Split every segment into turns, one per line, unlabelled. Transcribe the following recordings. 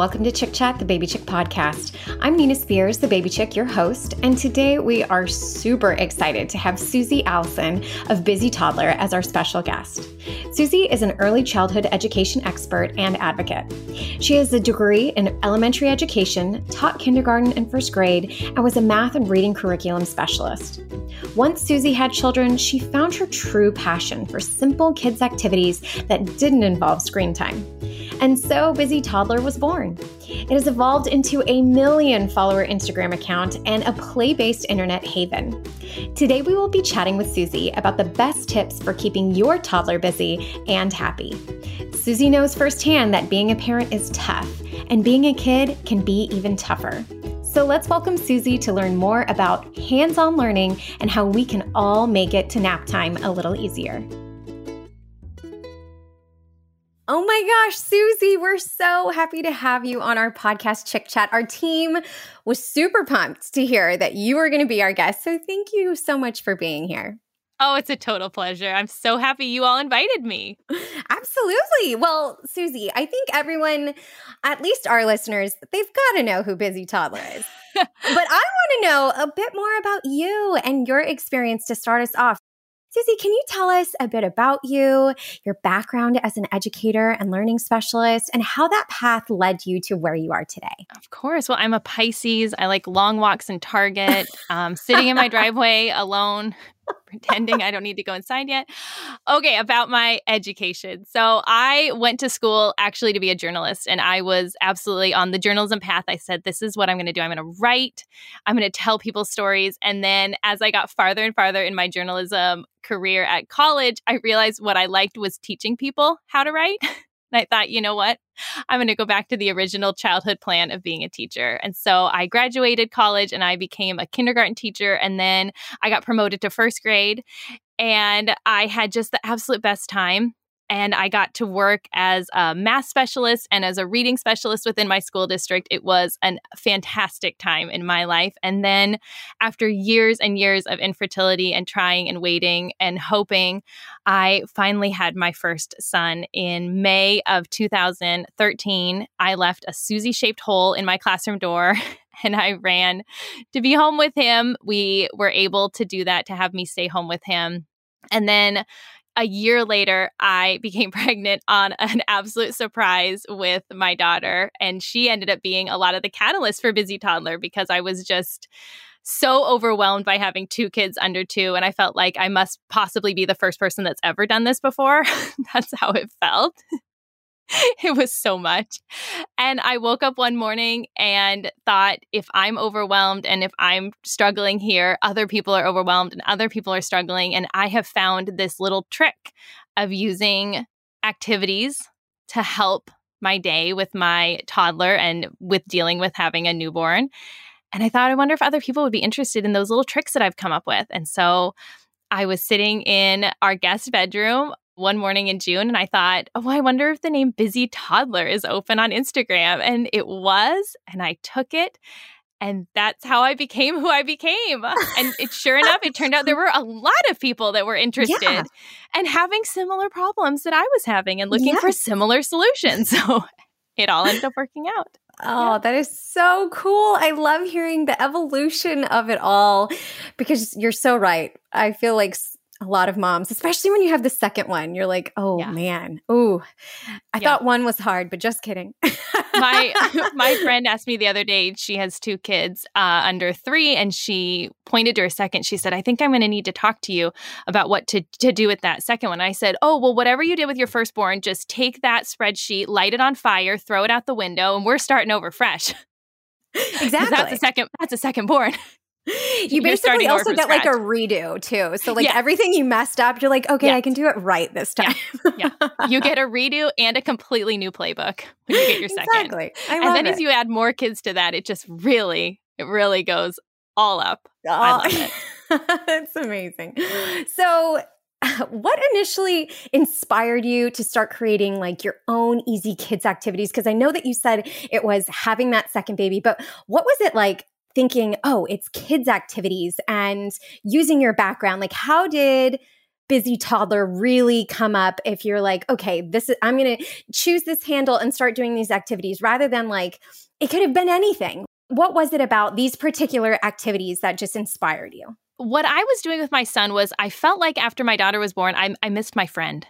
welcome to Chick Chat, the Baby Chick podcast. I'm Nina Spears, the Baby Chick, your host, and today we are super excited to have Susie Allison of Busy Toddler as our special guest. Susie is an early childhood education expert and advocate. She has a degree in elementary education, taught kindergarten and first grade, and was a math and reading curriculum specialist. Once Susie had children, she found her true passion for simple kids' activities that didn't involve screen time. And so Busy Toddler was born. It has evolved into a million follower Instagram account and a play based internet haven. Today, we will be chatting with Susie about the best tips for keeping your toddler busy and happy. Susie knows firsthand that being a parent is tough, and being a kid can be even tougher. So let's welcome Susie to learn more about hands on learning and how we can all make it to nap time a little easier. Oh my gosh, Susie, we're so happy to have you on our podcast, Chick Chat. Our team was super pumped to hear that you were going to be our guest. So thank you so much for being here.
Oh, it's a total pleasure. I'm so happy you all invited me.
Absolutely. Well, Susie, I think everyone, at least our listeners, they've got to know who Busy Toddler is. but I want to know a bit more about you and your experience to start us off. Susie, can you tell us a bit about you, your background as an educator and learning specialist, and how that path led you to where you are today?
Of course. Well, I'm a Pisces. I like long walks in Target, um, sitting in my driveway alone, pretending I don't need to go inside yet. Okay, about my education. So I went to school actually to be a journalist, and I was absolutely on the journalism path. I said, This is what I'm going to do. I'm going to write, I'm going to tell people stories. And then as I got farther and farther in my journalism career at college, I realized what I liked was teaching people how to write. And I thought, you know what? I'm going to go back to the original childhood plan of being a teacher. And so I graduated college and I became a kindergarten teacher. And then I got promoted to first grade. And I had just the absolute best time and I got to work as a math specialist and as a reading specialist within my school district. It was a fantastic time in my life. And then, after years and years of infertility and trying and waiting and hoping, I finally had my first son in May of 2013. I left a Susie shaped hole in my classroom door. And I ran to be home with him. We were able to do that to have me stay home with him. And then a year later, I became pregnant on an absolute surprise with my daughter. And she ended up being a lot of the catalyst for Busy Toddler because I was just so overwhelmed by having two kids under two. And I felt like I must possibly be the first person that's ever done this before. that's how it felt. it was so much. And I woke up one morning and thought if I'm overwhelmed and if I'm struggling here, other people are overwhelmed and other people are struggling. And I have found this little trick of using activities to help my day with my toddler and with dealing with having a newborn. And I thought, I wonder if other people would be interested in those little tricks that I've come up with. And so I was sitting in our guest bedroom one morning in June and I thought, oh, I wonder if the name Busy Toddler is open on Instagram. And it was. And I took it. And that's how I became who I became. And it, sure enough, it turned out there were a lot of people that were interested yeah. and having similar problems that I was having and looking yes. for similar solutions. So it all ended up working out.
Oh, yeah. that is so cool. I love hearing the evolution of it all because you're so right. I feel like a lot of moms, especially when you have the second one, you're like, oh yeah. man, oh, I yeah. thought one was hard, but just kidding.
my my friend asked me the other day. She has two kids uh, under three, and she pointed to her second. She said, "I think I'm going to need to talk to you about what to to do with that second one." I said, "Oh well, whatever you did with your firstborn, just take that spreadsheet, light it on fire, throw it out the window, and we're starting over fresh."
Exactly.
that's a second. That's a second born
you basically also get scratch. like a redo too. So like yeah. everything you messed up, you're like, okay, yeah. I can do it right this time.
Yeah. yeah. You get a redo and a completely new playbook when you get your second.
Exactly.
and then
it.
as you add more kids to that, it just really, it really goes all up. Oh. I love it.
That's amazing. So what initially inspired you to start creating like your own easy kids activities because i know that you said it was having that second baby but what was it like thinking, oh, it's kids' activities and using your background. Like, how did busy toddler really come up if you're like, okay, this is, I'm going to choose this handle and start doing these activities rather than like, it could have been anything. What was it about these particular activities that just inspired you?
What I was doing with my son was I felt like after my daughter was born, I, I missed my friend.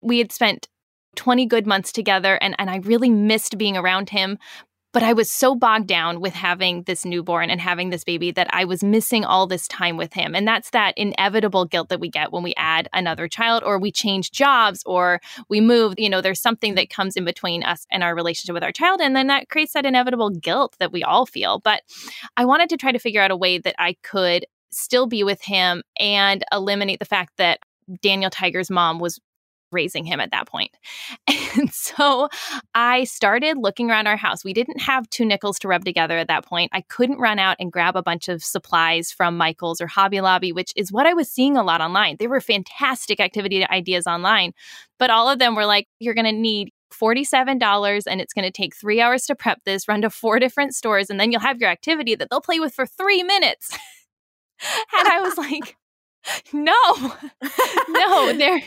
We had spent 20 good months together and, and I really missed being around him. But I was so bogged down with having this newborn and having this baby that I was missing all this time with him. And that's that inevitable guilt that we get when we add another child or we change jobs or we move. You know, there's something that comes in between us and our relationship with our child. And then that creates that inevitable guilt that we all feel. But I wanted to try to figure out a way that I could still be with him and eliminate the fact that Daniel Tiger's mom was raising him at that point. And so I started looking around our house. We didn't have two nickels to rub together at that point. I couldn't run out and grab a bunch of supplies from Michael's or Hobby Lobby, which is what I was seeing a lot online. There were fantastic activity ideas online, but all of them were like, you're going to need $47 and it's going to take three hours to prep this, run to four different stores, and then you'll have your activity that they'll play with for three minutes. and I was like, no, no, there,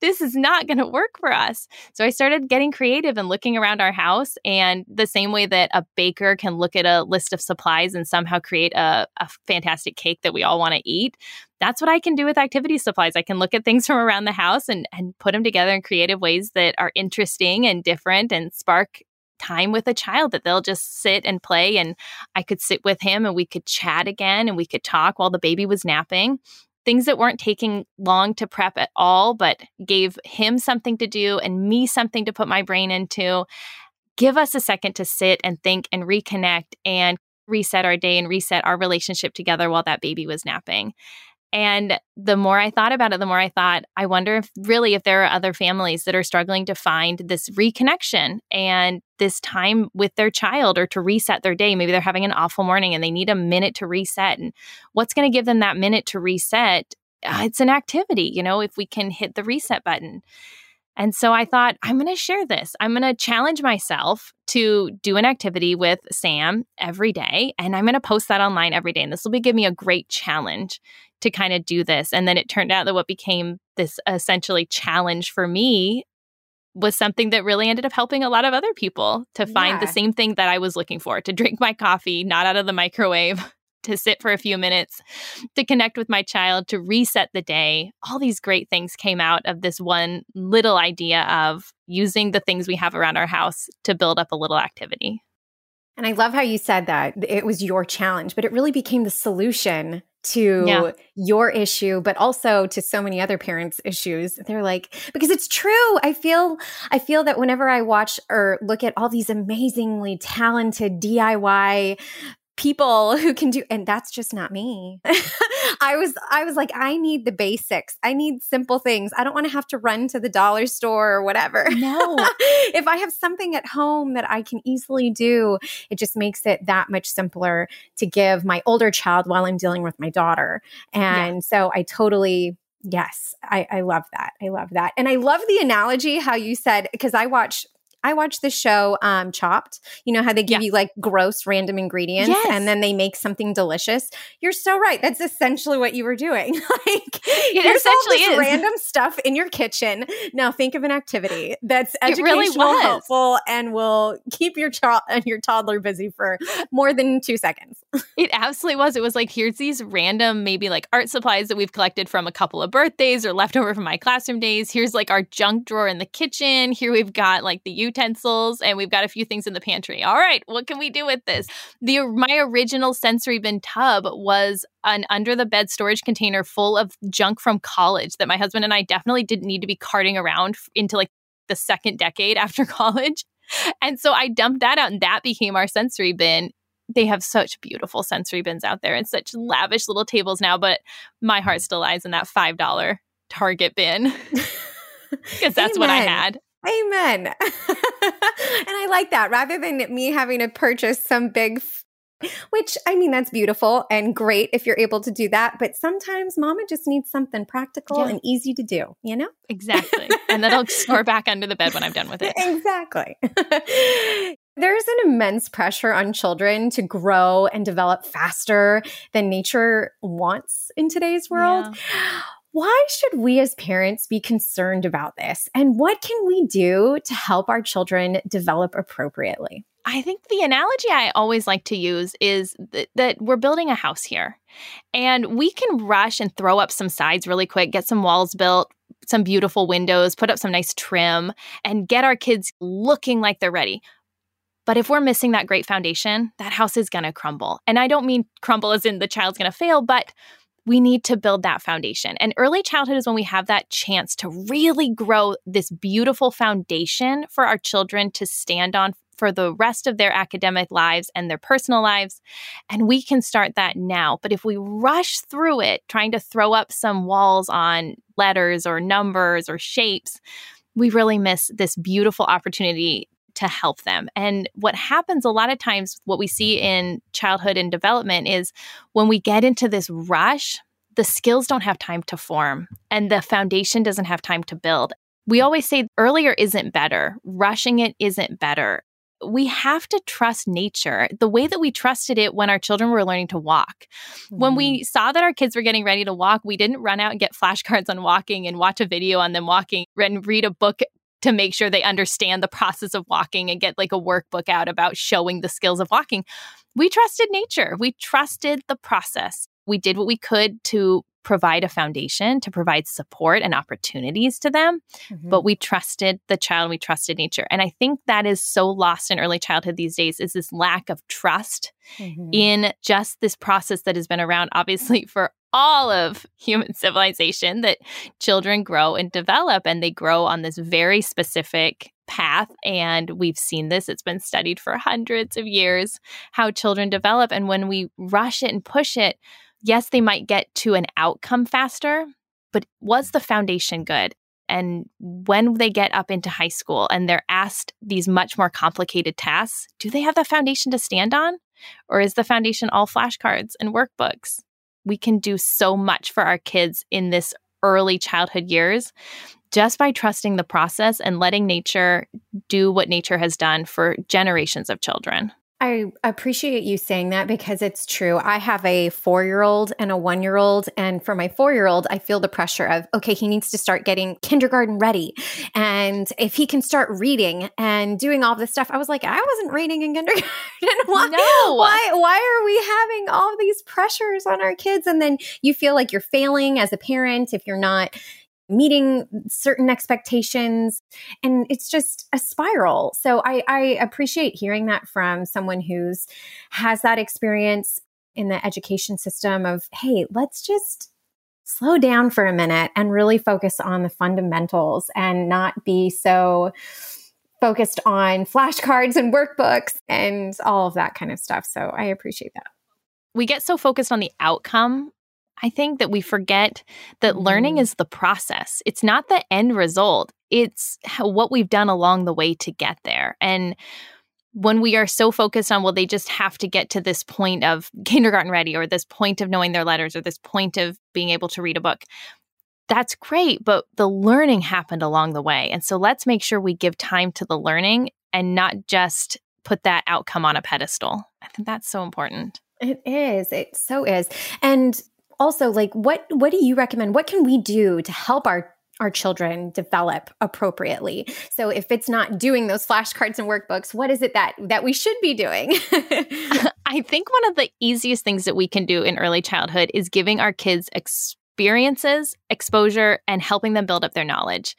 this is not going to work for us. So I started getting creative and looking around our house. And the same way that a baker can look at a list of supplies and somehow create a, a fantastic cake that we all want to eat, that's what I can do with activity supplies. I can look at things from around the house and, and put them together in creative ways that are interesting and different and spark time with a child that they'll just sit and play and I could sit with him and we could chat again and we could talk while the baby was napping things that weren't taking long to prep at all, but gave him something to do and me something to put my brain into. Give us a second to sit and think and reconnect and reset our day and reset our relationship together while that baby was napping. And the more I thought about it, the more I thought, I wonder if really if there are other families that are struggling to find this reconnection and this time with their child or to reset their day. Maybe they're having an awful morning and they need a minute to reset. And what's going to give them that minute to reset? Uh, it's an activity, you know, if we can hit the reset button. And so I thought, I'm going to share this. I'm going to challenge myself to do an activity with Sam every day. And I'm going to post that online every day. And this will be give me a great challenge to kind of do this. And then it turned out that what became this essentially challenge for me was something that really ended up helping a lot of other people to find yeah. the same thing that I was looking for to drink my coffee, not out of the microwave, to sit for a few minutes, to connect with my child, to reset the day. All these great things came out of this one little idea of using the things we have around our house to build up a little activity.
And I love how you said that it was your challenge, but it really became the solution to yeah. your issue but also to so many other parents issues they're like because it's true i feel i feel that whenever i watch or look at all these amazingly talented diy people who can do and that's just not me i was i was like i need the basics i need simple things i don't want to have to run to the dollar store or whatever
no
if i have something at home that i can easily do it just makes it that much simpler to give my older child while i'm dealing with my daughter and yeah. so i totally Yes, I, I love that. I love that. And I love the analogy how you said, because I watch I watch the show um, Chopped. You know how they give yeah. you like gross random ingredients yes. and then they make something delicious. You're so right. That's essentially what you were doing. like it essentially is random stuff in your kitchen. Now think of an activity that's educational, really helpful, and will keep your child and your toddler busy for more than two seconds.
it absolutely was. It was like here's these random maybe like art supplies that we've collected from a couple of birthdays or leftover from my classroom days. Here's like our junk drawer in the kitchen. Here we've got like the utensils and we've got a few things in the pantry. All right, what can we do with this? The my original sensory bin tub was an under the bed storage container full of junk from college that my husband and I definitely didn't need to be carting around into like the second decade after college. And so I dumped that out and that became our sensory bin they have such beautiful sensory bins out there and such lavish little tables now, but my heart still lies in that $5 Target bin because that's Amen. what I had.
Amen. and I like that rather than me having to purchase some big which I mean, that's beautiful and great if you're able to do that. But sometimes mama just needs something practical yeah. and easy to do, you know?
Exactly. and then I'll store back under the bed when I'm done with it.
Exactly. There's an immense pressure on children to grow and develop faster than nature wants in today's world. Yeah. Why should we as parents be concerned about this? And what can we do to help our children develop appropriately?
I think the analogy I always like to use is th- that we're building a house here and we can rush and throw up some sides really quick, get some walls built, some beautiful windows, put up some nice trim, and get our kids looking like they're ready. But if we're missing that great foundation, that house is going to crumble. And I don't mean crumble as in the child's going to fail, but we need to build that foundation. And early childhood is when we have that chance to really grow this beautiful foundation for our children to stand on for the rest of their academic lives and their personal lives. And we can start that now. But if we rush through it, trying to throw up some walls on letters or numbers or shapes, we really miss this beautiful opportunity to help them. And what happens a lot of times, what we see in childhood and development is when we get into this rush, the skills don't have time to form and the foundation doesn't have time to build. We always say earlier isn't better, rushing it isn't better we have to trust nature the way that we trusted it when our children were learning to walk. Mm-hmm. When we mm-hmm. saw that our kids were getting ready to walk, we didn't run out and get flashcards on walking and watch a video on them walking and read a book to make sure they understand the process of walking and get like a workbook out about showing the skills of walking. We trusted nature. We trusted the process. We did what we could to provide a foundation to provide support and opportunities to them mm-hmm. but we trusted the child we trusted nature and i think that is so lost in early childhood these days is this lack of trust mm-hmm. in just this process that has been around obviously for all of human civilization that children grow and develop and they grow on this very specific path and we've seen this it's been studied for hundreds of years how children develop and when we rush it and push it yes, they might get to an outcome faster, but was the foundation good? And when they get up into high school and they're asked these much more complicated tasks, do they have the foundation to stand on? Or is the foundation all flashcards and workbooks? We can do so much for our kids in this early childhood years just by trusting the process and letting nature do what nature has done for generations of children.
I appreciate you saying that because it's true. I have a four year old and a one year old. And for my four year old, I feel the pressure of, okay, he needs to start getting kindergarten ready. And if he can start reading and doing all this stuff, I was like, I wasn't reading in kindergarten. why, no. why, why are we having all these pressures on our kids? And then you feel like you're failing as a parent if you're not meeting certain expectations and it's just a spiral. So I, I, appreciate hearing that from someone who's has that experience in the education system of hey let's just slow down for a minute and really focus on the fundamentals and not be so focused on flashcards and workbooks and all of that kind of stuff. So i appreciate that.
We get so focused on the outcome I think that we forget that mm. learning is the process. It's not the end result. It's how, what we've done along the way to get there. And when we are so focused on, well, they just have to get to this point of kindergarten ready or this point of knowing their letters or this point of being able to read a book, that's great. But the learning happened along the way. And so let's make sure we give time to the learning and not just put that outcome on a pedestal. I think that's so important.
It is. It so is. And also like what what do you recommend? What can we do to help our our children develop appropriately? So if it's not doing those flashcards and workbooks what is it that that we should be doing?
I think one of the easiest things that we can do in early childhood is giving our kids experiences exposure and helping them build up their knowledge.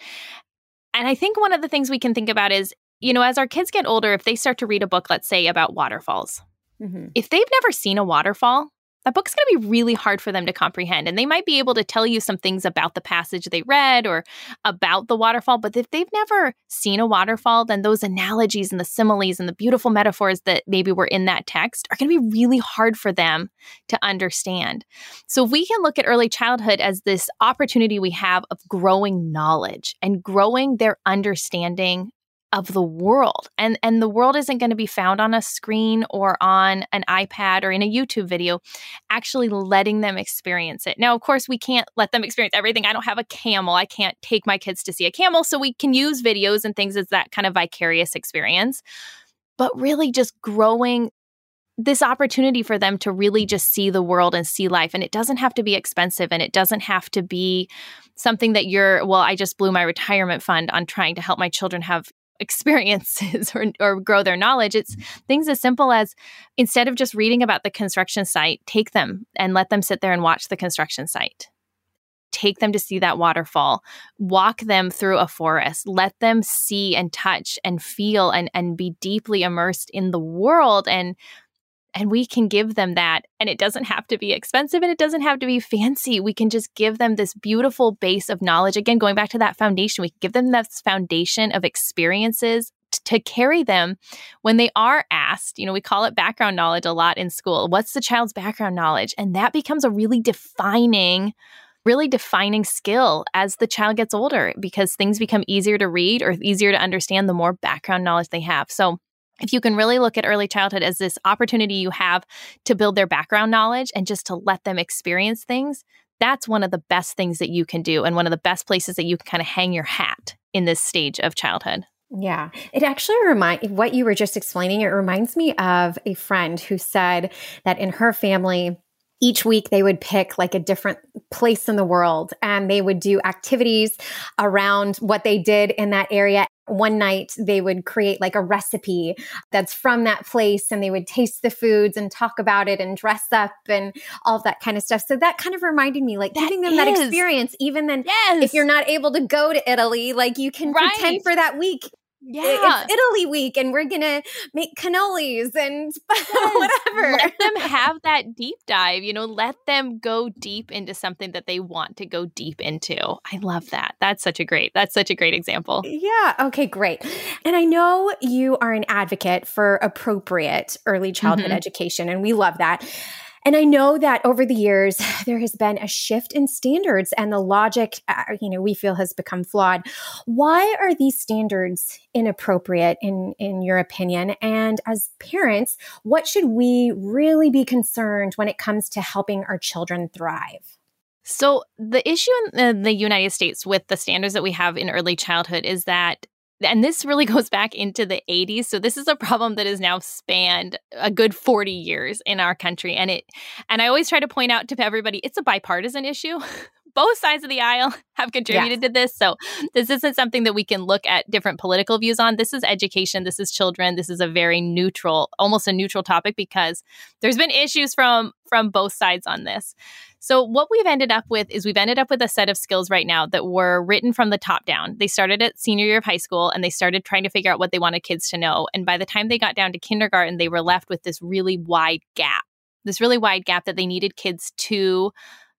And i think one of the things we can think about is you know as our kids get older if they start to read a book let's say about waterfalls mm-hmm. if they've never seen a waterfall that book's going to be really hard for them to comprehend. And they might be able to tell you some things about the passage they read or about the waterfall. But if they've never seen a waterfall, then those analogies and the similes and the beautiful metaphors that maybe were in that text are going to be really hard for them to understand. So if we can look at early childhood as this opportunity we have of growing knowledge and growing their understanding of the world. And and the world isn't going to be found on a screen or on an iPad or in a YouTube video, actually letting them experience it. Now, of course, we can't let them experience everything. I don't have a camel. I can't take my kids to see a camel, so we can use videos and things as that kind of vicarious experience. But really just growing this opportunity for them to really just see the world and see life. And it doesn't have to be expensive and it doesn't have to be something that you're, well, I just blew my retirement fund on trying to help my children have experiences or, or grow their knowledge. It's things as simple as instead of just reading about the construction site, take them and let them sit there and watch the construction site take them to see that waterfall walk them through a forest let them see and touch and feel and and be deeply immersed in the world and and we can give them that and it doesn't have to be expensive and it doesn't have to be fancy we can just give them this beautiful base of knowledge again going back to that foundation we can give them this foundation of experiences to carry them when they are asked. You know, we call it background knowledge a lot in school. What's the child's background knowledge? And that becomes a really defining really defining skill as the child gets older because things become easier to read or easier to understand the more background knowledge they have. So, if you can really look at early childhood as this opportunity you have to build their background knowledge and just to let them experience things, that's one of the best things that you can do and one of the best places that you can kind of hang your hat in this stage of childhood.
Yeah, it actually remind what you were just explaining. It reminds me of a friend who said that in her family, each week they would pick like a different place in the world and they would do activities around what they did in that area. One night they would create like a recipe that's from that place and they would taste the foods and talk about it and dress up and all that kind of stuff. So that kind of reminded me like that giving them is. that experience, even then yes. if you're not able to go to Italy, like you can right. pretend for that week
yeah.
It's Italy week and we're going to make cannolis and whatever.
Let them have that deep dive, you know, let them go deep into something that they want to go deep into. I love that. That's such a great, that's such a great example.
Yeah. Okay, great. And I know you are an advocate for appropriate early childhood mm-hmm. education and we love that. And I know that over the years, there has been a shift in standards and the logic, uh, you know, we feel has become flawed. Why are these standards inappropriate in, in your opinion? And as parents, what should we really be concerned when it comes to helping our children thrive?
So, the issue in the United States with the standards that we have in early childhood is that and this really goes back into the 80s so this is a problem that has now spanned a good 40 years in our country and it and i always try to point out to everybody it's a bipartisan issue. Both sides of the aisle have contributed yes. to this so this isn't something that we can look at different political views on. This is education this is children this is a very neutral almost a neutral topic because there's been issues from from both sides on this so, what we've ended up with is we've ended up with a set of skills right now that were written from the top down. They started at senior year of high school and they started trying to figure out what they wanted kids to know. And by the time they got down to kindergarten, they were left with this really wide gap, this really wide gap that they needed kids to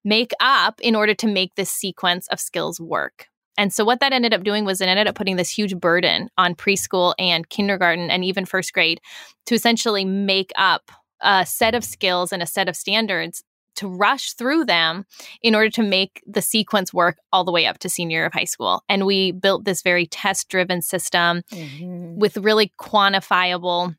make up in order to make this sequence of skills work. And so, what that ended up doing was it ended up putting this huge burden on preschool and kindergarten and even first grade to essentially make up a set of skills and a set of standards to rush through them in order to make the sequence work all the way up to senior year of high school. And we built this very test driven system mm-hmm. with really quantifiable,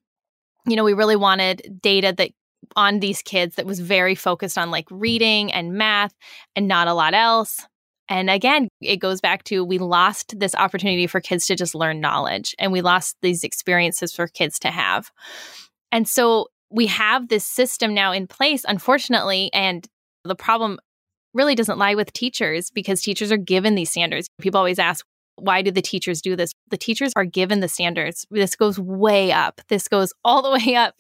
you know, we really wanted data that on these kids that was very focused on like reading and math and not a lot else. And again, it goes back to we lost this opportunity for kids to just learn knowledge and we lost these experiences for kids to have. And so we have this system now in place, unfortunately, and the problem really doesn't lie with teachers because teachers are given these standards. People always ask, why do the teachers do this? The teachers are given the standards. This goes way up. This goes all the way up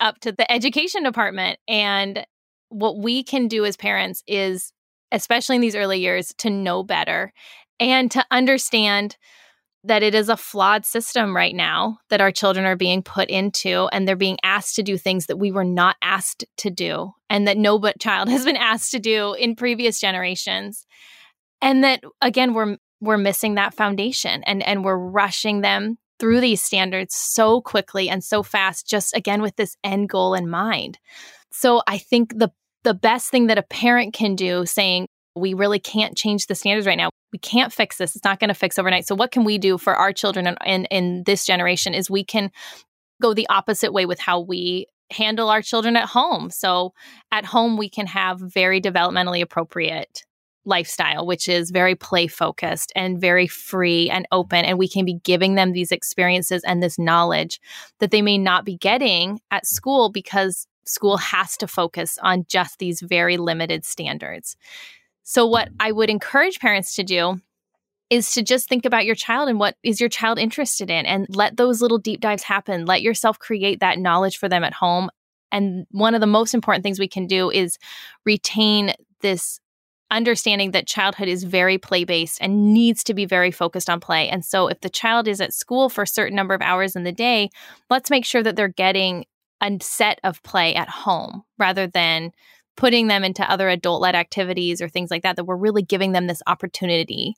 up to the education department and what we can do as parents is especially in these early years to know better and to understand that it is a flawed system right now that our children are being put into and they're being asked to do things that we were not asked to do and that no but child has been asked to do in previous generations. And that again we're we're missing that foundation and and we're rushing them through these standards so quickly and so fast just again with this end goal in mind. So i think the the best thing that a parent can do saying we really can't change the standards right now. We can't fix this. It's not going to fix overnight. So what can we do for our children in, in, in this generation is we can go the opposite way with how we handle our children at home. So at home we can have very developmentally appropriate lifestyle, which is very play focused and very free and open. And we can be giving them these experiences and this knowledge that they may not be getting at school because school has to focus on just these very limited standards. So, what I would encourage parents to do is to just think about your child and what is your child interested in and let those little deep dives happen. Let yourself create that knowledge for them at home. And one of the most important things we can do is retain this understanding that childhood is very play based and needs to be very focused on play. And so if the child is at school for a certain number of hours in the day, let's make sure that they're getting a set of play at home rather than putting them into other adult led activities or things like that, that we're really giving them this opportunity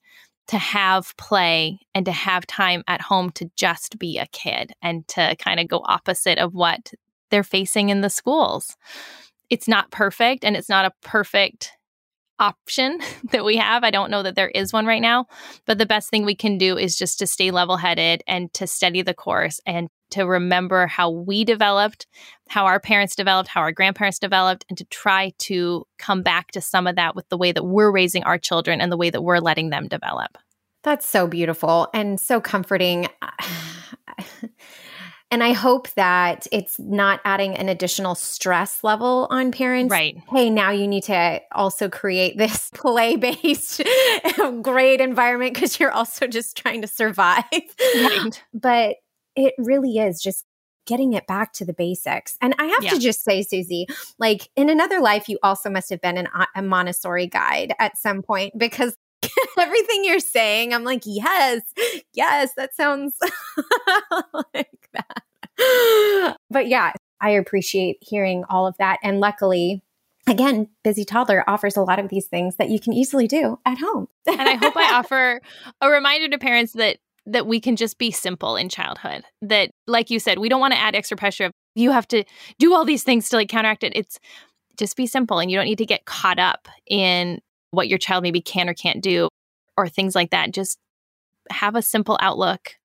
to have play and to have time at home to just be a kid and to kind of go opposite of what they're facing in the schools. It's not perfect and it's not a perfect option that we have. I don't know that there is one right now, but the best thing we can do is just to stay level headed and to study the course and to remember how we developed, how our parents developed, how our grandparents developed, and to try to come back to some of that with the way that we're raising our children and the way that we're letting them develop.
That's so beautiful and so comforting. And I hope that it's not adding an additional stress level on parents.
Right.
Hey, now you need to also create this play based great environment because you're also just trying to survive. Right. But it really is just getting it back to the basics. And I have yeah. to just say, Susie, like in another life, you also must have been an, uh, a Montessori guide at some point because everything you're saying, I'm like, yes, yes, that sounds like that. But yeah, I appreciate hearing all of that. And luckily, again, Busy Toddler offers a lot of these things that you can easily do at home.
and I hope I offer a reminder to parents that that we can just be simple in childhood. That like you said, we don't want to add extra pressure of you have to do all these things to like counteract it. It's just be simple and you don't need to get caught up in what your child maybe can or can't do or things like that. Just have a simple outlook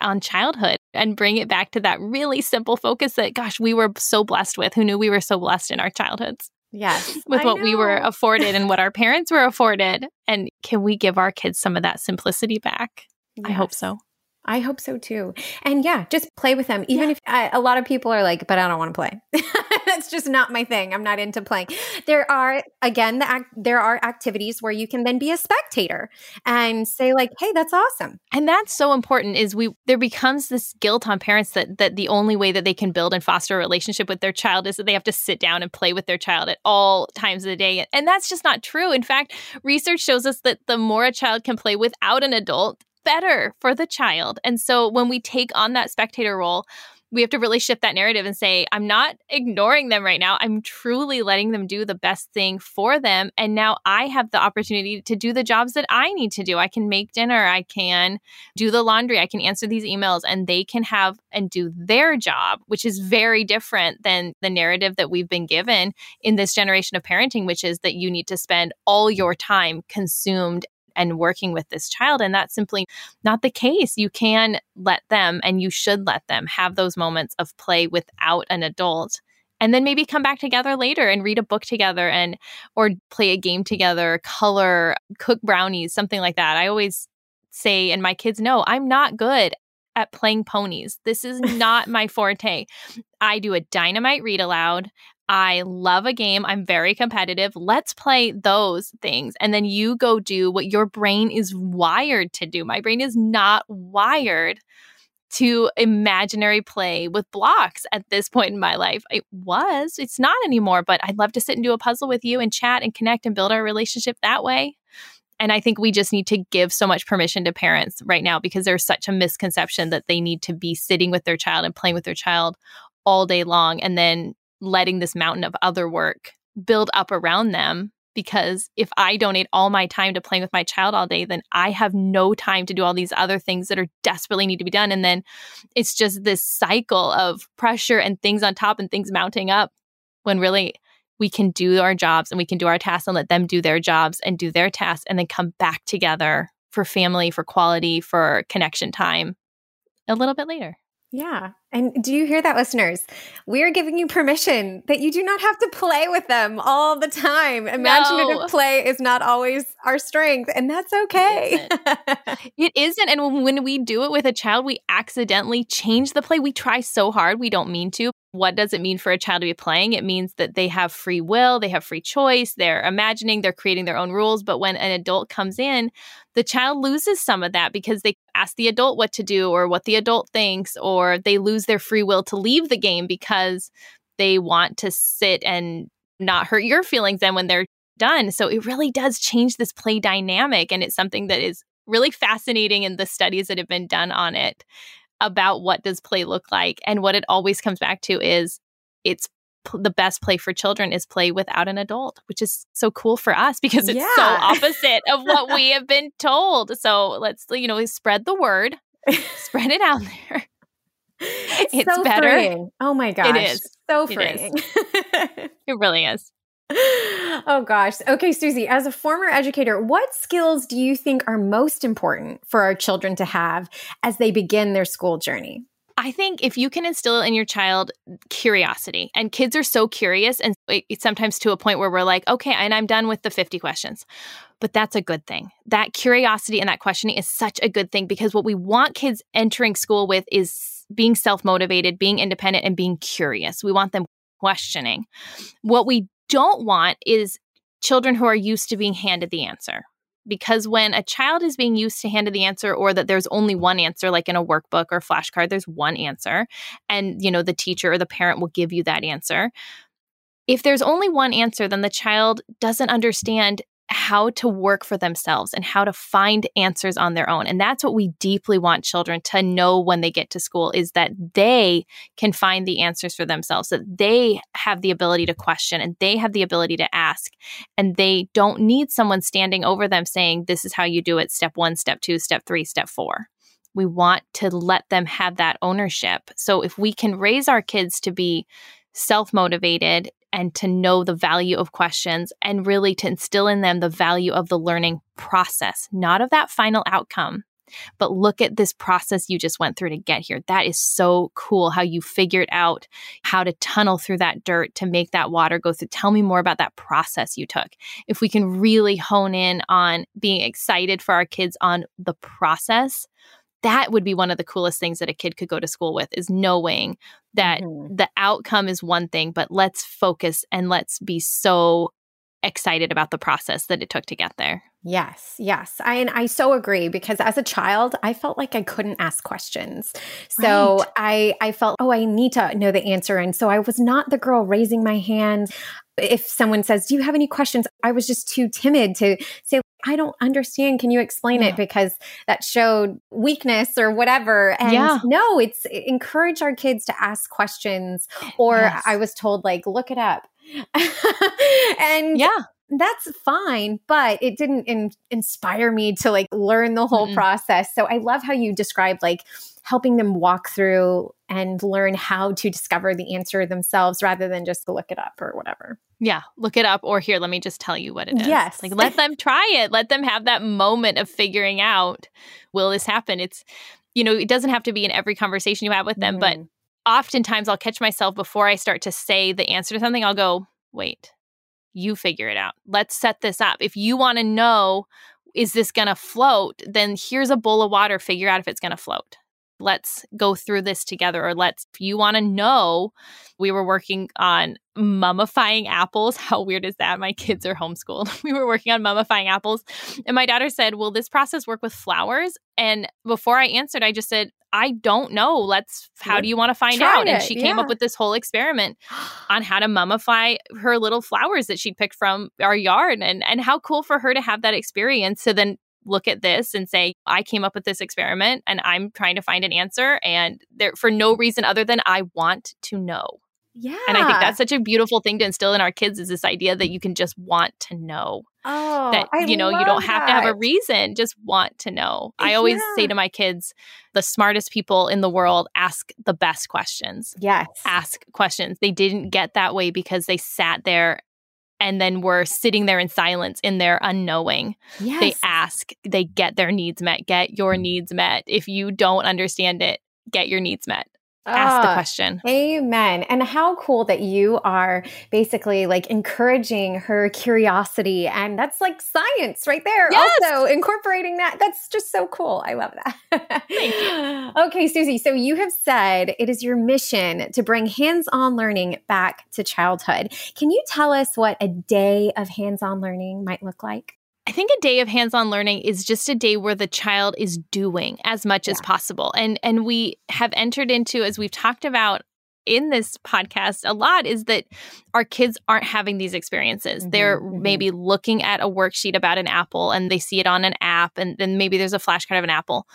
on childhood and bring it back to that really simple focus that, gosh, we were so blessed with. Who knew we were so blessed in our childhoods?
Yes.
with what we were afforded and what our parents were afforded. And can we give our kids some of that simplicity back? Yes. I hope so.
I hope so too. And yeah, just play with them. Even yeah. if I, a lot of people are like, but I don't want to play. That's just not my thing. I'm not into playing. There are again, the act, there are activities where you can then be a spectator and say like, "Hey, that's awesome."
And that's so important is we there becomes this guilt on parents that that the only way that they can build and foster a relationship with their child is that they have to sit down and play with their child at all times of the day. And that's just not true. In fact, research shows us that the more a child can play without an adult, better for the child. And so when we take on that spectator role, we have to really shift that narrative and say, I'm not ignoring them right now. I'm truly letting them do the best thing for them. And now I have the opportunity to do the jobs that I need to do. I can make dinner, I can do the laundry, I can answer these emails, and they can have and do their job, which is very different than the narrative that we've been given in this generation of parenting, which is that you need to spend all your time consumed and working with this child. And that's simply not the case. You can let them and you should let them have those moments of play without an adult and then maybe come back together later and read a book together and or play a game together color cook brownies something like that i always say and my kids know i'm not good at playing ponies this is not my forte i do a dynamite read aloud I love a game. I'm very competitive. Let's play those things. And then you go do what your brain is wired to do. My brain is not wired to imaginary play with blocks at this point in my life. It was, it's not anymore, but I'd love to sit and do a puzzle with you and chat and connect and build our relationship that way. And I think we just need to give so much permission to parents right now because there's such a misconception that they need to be sitting with their child and playing with their child all day long and then letting this mountain of other work build up around them because if I donate all my time to playing with my child all day, then I have no time to do all these other things that are desperately need to be done. And then it's just this cycle of pressure and things on top and things mounting up when really we can do our jobs and we can do our tasks and let them do their jobs and do their tasks and then come back together for family, for quality, for connection time a little bit later.
Yeah. And do you hear that, listeners? We're giving you permission that you do not have to play with them all the time. Imaginative no. play is not always our strength, and that's okay.
It, it isn't. And when we do it with a child, we accidentally change the play. We try so hard, we don't mean to. What does it mean for a child to be playing? It means that they have free will, they have free choice, they're imagining, they're creating their own rules. But when an adult comes in, the child loses some of that because they ask the adult what to do or what the adult thinks, or they lose their free will to leave the game because they want to sit and not hurt your feelings then when they're done. So it really does change this play dynamic. And it's something that is really fascinating in the studies that have been done on it about what does play look like and what it always comes back to is it's the best play for children is play without an adult, which is so cool for us because it's yeah. so opposite of what we have been told. So let's, you know, spread the word, spread it out there.
It's, so better. Freeing. Oh my gosh.
It is.
So freeing.
It, it really is.
Oh gosh. Okay, Susie, as a former educator, what skills do you think are most important for our children to have as they begin their school journey?
I think if you can instill in your child curiosity, and kids are so curious, and it's sometimes to a point where we're like, okay, and I'm done with the 50 questions. But that's a good thing. That curiosity and that questioning is such a good thing because what we want kids entering school with is being self motivated, being independent, and being curious. We want them questioning. What we don't want is children who are used to being handed the answer because when a child is being used to handed the answer or that there's only one answer like in a workbook or flashcard there's one answer and you know the teacher or the parent will give you that answer if there's only one answer then the child doesn't understand how to work for themselves and how to find answers on their own. And that's what we deeply want children to know when they get to school is that they can find the answers for themselves that they have the ability to question and they have the ability to ask. And they don't need someone standing over them saying this is how you do it step 1 step 2 step 3 step 4 we want to let them have that ownership. So if we can raise our kids to be self motivated and to know the value of questions and really to instill in them the value of the learning process, not of that final outcome. But look at this process you just went through to get here. That is so cool how you figured out how to tunnel through that dirt to make that water go through. Tell me more about that process you took. If we can really hone in on being excited for our kids on the process, that would be one of the coolest things that a kid could go to school with is knowing that mm-hmm. the outcome is one thing, but let's focus and let's be so excited about the process that it took to get there.
Yes, yes. I and I so agree because as a child, I felt like I couldn't ask questions. So right. I I felt, oh, I need to know the answer. And so I was not the girl raising my hand. If someone says, Do you have any questions? I was just too timid to say, I don't understand. Can you explain yeah. it? Because that showed weakness or whatever. And yeah. no, it's encourage our kids to ask questions. Or yes. I was told, like, look it up. and yeah that's fine but it didn't in- inspire me to like learn the whole mm process. So i love how you described like helping them walk through and learn how to discover the answer themselves rather than just look it up or whatever.
Yeah look it up or here let me just tell you what it is.
Yes.
Like let them try it. Let them have that moment of figuring out will this happen? It's you know it doesn't have to be in every conversation you have with them mm but oftentimes I'll catch myself before I start to say the answer to something, I'll go, wait, you figure it out. Let's set this up. If you want to know, is this going to float? Then here's a bowl of water, figure out if it's going to float. Let's go through this together. Or let's, if you want to know, we were working on mummifying apples. How weird is that? My kids are homeschooled. we were working on mummifying apples. And my daughter said, Will this process work with flowers? And before I answered, I just said, I don't know. Let's, how do you want to find out? And she came up with this whole experiment on how to mummify her little flowers that she picked from our yard. And, and how cool for her to have that experience so then look at this and say, I came up with this experiment and I'm trying to find an answer. And there, for no reason other than I want to know.
Yeah.
And I think that's such a beautiful thing to instill in our kids is this idea that you can just want to know.
Oh,
that
I
you know, you don't have
that.
to have a reason, just want to know. I always
yeah.
say to my kids, the smartest people in the world ask the best questions.
Yes.
Ask questions. They didn't get that way because they sat there and then we're sitting there in silence in their unknowing.
Yes.
They ask, they get their needs met, get your needs met. If you don't understand it, get your needs met ask the ah, question.
Amen. And how cool that you are basically like encouraging her curiosity. And that's like science right there. Yes. Also incorporating that. That's just so cool. I love that. Thank you. okay, Susie. So you have said it is your mission to bring hands on learning back to childhood. Can you tell us what a day of hands on learning might look like?
I think a day of hands-on learning is just a day where the child is doing as much yeah. as possible. And and we have entered into as we've talked about in this podcast a lot is that our kids aren't having these experiences. Mm-hmm, They're mm-hmm. maybe looking at a worksheet about an apple and they see it on an app and then maybe there's a flashcard of an apple.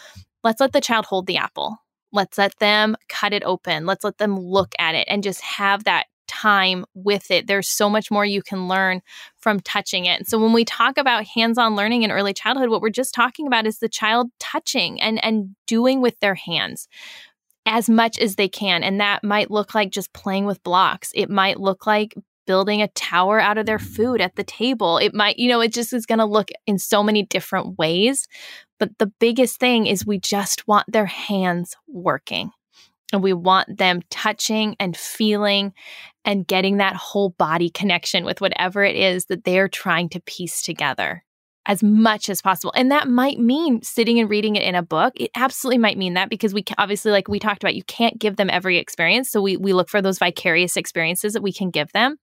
Let's let the child hold the apple. Let's let them cut it open. Let's let them look at it and just have that time with it. There's so much more you can learn from touching it. So when we talk about hands-on learning in early childhood, what we're just talking about is the child touching and and doing with their hands as much as they can. And that might look like just playing with blocks. It might look like building a tower out of their food at the table. It might, you know, it just is going to look in so many different ways. But the biggest thing is we just want their hands working. And we want them touching and feeling and getting that whole body connection with whatever it is that they're trying to piece together as much as possible. And that might mean sitting and reading it in a book. It absolutely might mean that because we obviously, like we talked about, you can't give them every experience. So we, we look for those vicarious experiences that we can give them.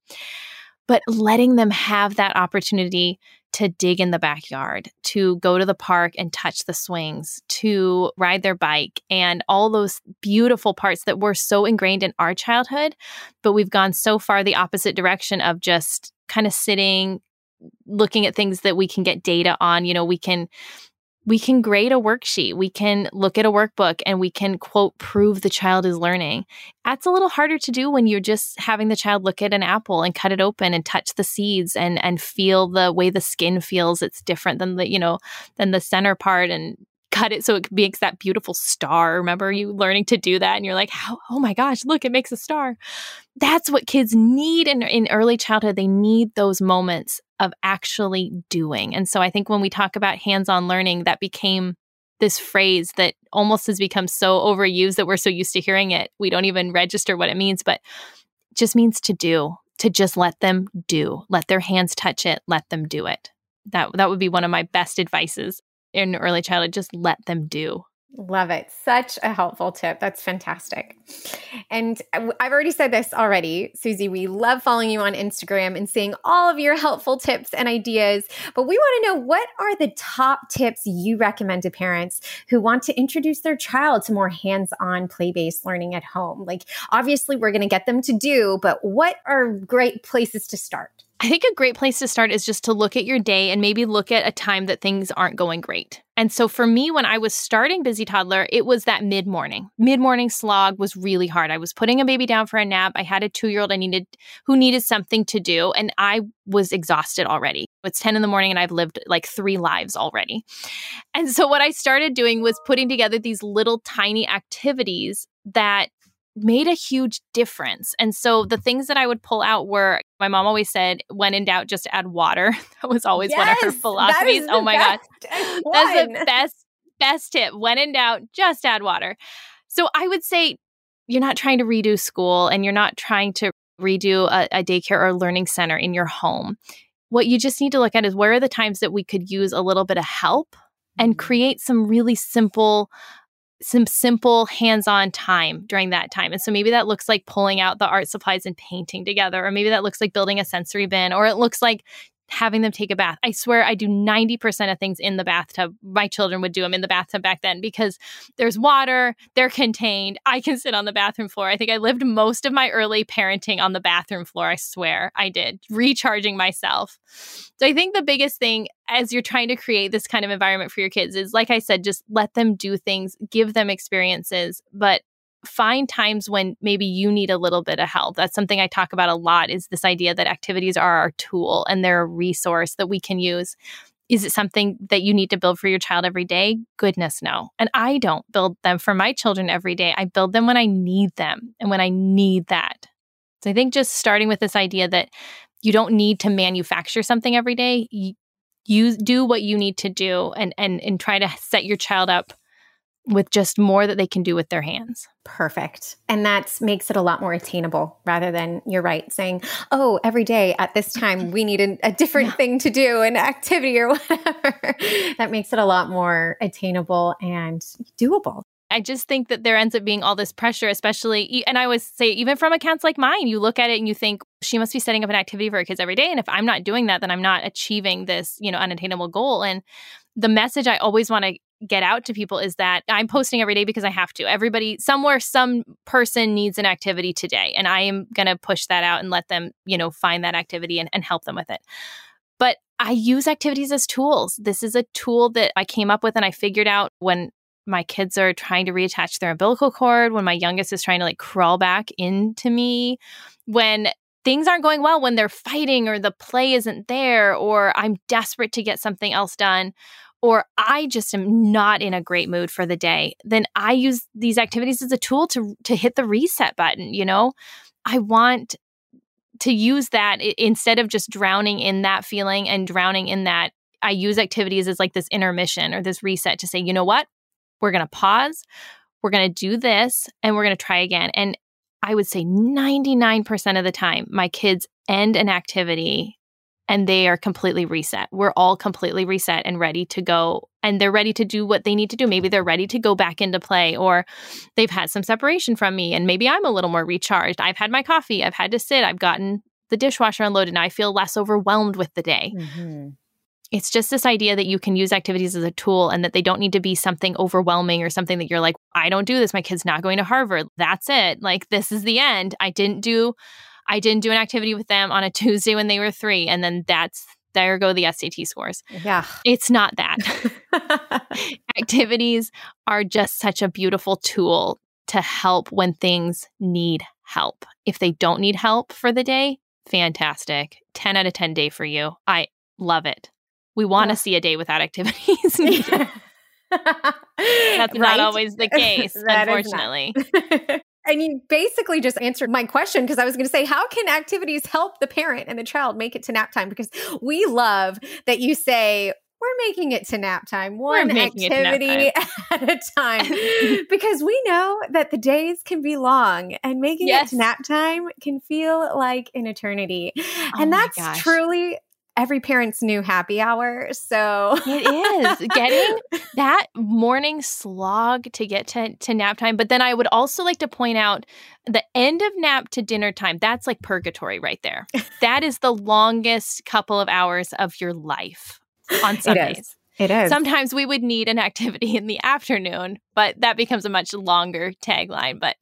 But letting them have that opportunity to dig in the backyard, to go to the park and touch the swings, to ride their bike, and all those beautiful parts that were so ingrained in our childhood. But we've gone so far the opposite direction of just kind of sitting, looking at things that we can get data on. You know, we can we can grade a worksheet, we can look at a workbook, and we can quote prove the child is learning. That's a little harder to do when you're just having the child look at an apple and cut it open and touch the seeds and and feel the way the skin feels. It's different than the you know than the center part and cut it so it makes that beautiful star. Remember you learning to do that and you're like, oh my gosh, look, it makes a star. That's what kids need in, in early childhood. They need those moments of actually doing. And so I think when we talk about hands on learning, that became this phrase that almost has become so overused that we're so used to hearing it. We don't even register what it means, but it just means to do, to just let them do, let their hands touch it, let them do it. That, that would be one of my best advices in early childhood. Just let them do.
Love it. Such a helpful tip. That's fantastic. And I've already said this already, Susie. We love following you on Instagram and seeing all of your helpful tips and ideas. But we want to know what are the top tips you recommend to parents who want to introduce their child to more hands on play based learning at home? Like, obviously, we're going to get them to do, but what are great places to start?
I think a great place to start is just to look at your day and maybe look at a time that things aren't going great. And so for me, when I was starting Busy Toddler, it was that mid morning. Mid morning slog was really hard. I was putting a baby down for a nap. I had a two year old I needed who needed something to do, and I was exhausted already. It's 10 in the morning and I've lived like three lives already. And so what I started doing was putting together these little tiny activities that made a huge difference. And so the things that I would pull out were my mom always said, when in doubt, just add water. That was always yes, one of her philosophies. Oh my God. That's the best, best tip. When in doubt, just add water. So I would say you're not trying to redo school and you're not trying to redo a, a daycare or learning center in your home. What you just need to look at is where are the times that we could use a little bit of help and mm-hmm. create some really simple some simple hands-on time during that time. And so maybe that looks like pulling out the art supplies and painting together or maybe that looks like building a sensory bin or it looks like having them take a bath. I swear I do 90% of things in the bathtub. My children would do them in the bathtub back then because there's water, they're contained. I can sit on the bathroom floor. I think I lived most of my early parenting on the bathroom floor. I swear I did, recharging myself. So I think the biggest thing as you're trying to create this kind of environment for your kids is, like I said, just let them do things, give them experiences, but find times when maybe you need a little bit of help. That's something I talk about a lot is this idea that activities are our tool and they're a resource that we can use. Is it something that you need to build for your child every day? Goodness, no. And I don't build them for my children every day. I build them when I need them and when I need that. So I think just starting with this idea that you don't need to manufacture something every day. You, you do what you need to do and and and try to set your child up with just more that they can do with their hands.
Perfect. And that makes it a lot more attainable rather than, you're right, saying, oh, every day at this time we need a, a different yeah. thing to do, an activity or whatever. that makes it a lot more attainable and doable.
I just think that there ends up being all this pressure, especially, and I always say, even from accounts like mine, you look at it and you think she must be setting up an activity for her kids every day. And if I'm not doing that, then I'm not achieving this, you know, unattainable goal. And the message I always want to get out to people is that I'm posting every day because I have to. Everybody, somewhere, some person needs an activity today. And I am going to push that out and let them, you know, find that activity and, and help them with it. But I use activities as tools. This is a tool that I came up with and I figured out when my kids are trying to reattach their umbilical cord, when my youngest is trying to like crawl back into me, when things aren't going well, when they're fighting or the play isn't there, or I'm desperate to get something else done, or I just am not in a great mood for the day, then I use these activities as a tool to to hit the reset button, you know? I want to use that instead of just drowning in that feeling and drowning in that I use activities as like this intermission or this reset to say, you know what? We're going to pause. We're going to do this and we're going to try again. And I would say 99% of the time, my kids end an activity and they are completely reset. We're all completely reset and ready to go. And they're ready to do what they need to do. Maybe they're ready to go back into play, or they've had some separation from me. And maybe I'm a little more recharged. I've had my coffee, I've had to sit, I've gotten the dishwasher unloaded, and I feel less overwhelmed with the day. Mm-hmm it's just this idea that you can use activities as a tool and that they don't need to be something overwhelming or something that you're like, I don't do this. My kid's not going to Harvard. That's it. Like, this is the end. I didn't do. I didn't do an activity with them on a Tuesday when they were three. And then that's there go the SAT scores.
Yeah.
It's not that. Activities are just such a beautiful tool to help when things need help. If they don't need help for the day, fantastic. 10 out of 10 day for you. I love it we want to yeah. see a day without activities. That's right? not always the case, unfortunately.
And you basically just answered my question because I was going to say, how can activities help the parent and the child make it to nap time? Because we love that you say, we're making it to nap time, one activity time. at a time. because we know that the days can be long and making yes. it to nap time can feel like an eternity. Oh and that's truly every parent's new happy hour. So
it is getting that morning slog to get to, to nap time. But then I would also like to point out the end of nap to dinner time. That's like purgatory right there. that is the longest couple of hours of your life on Sundays.
It is.
Sometimes we would need an activity in the afternoon, but that becomes a much longer tagline. But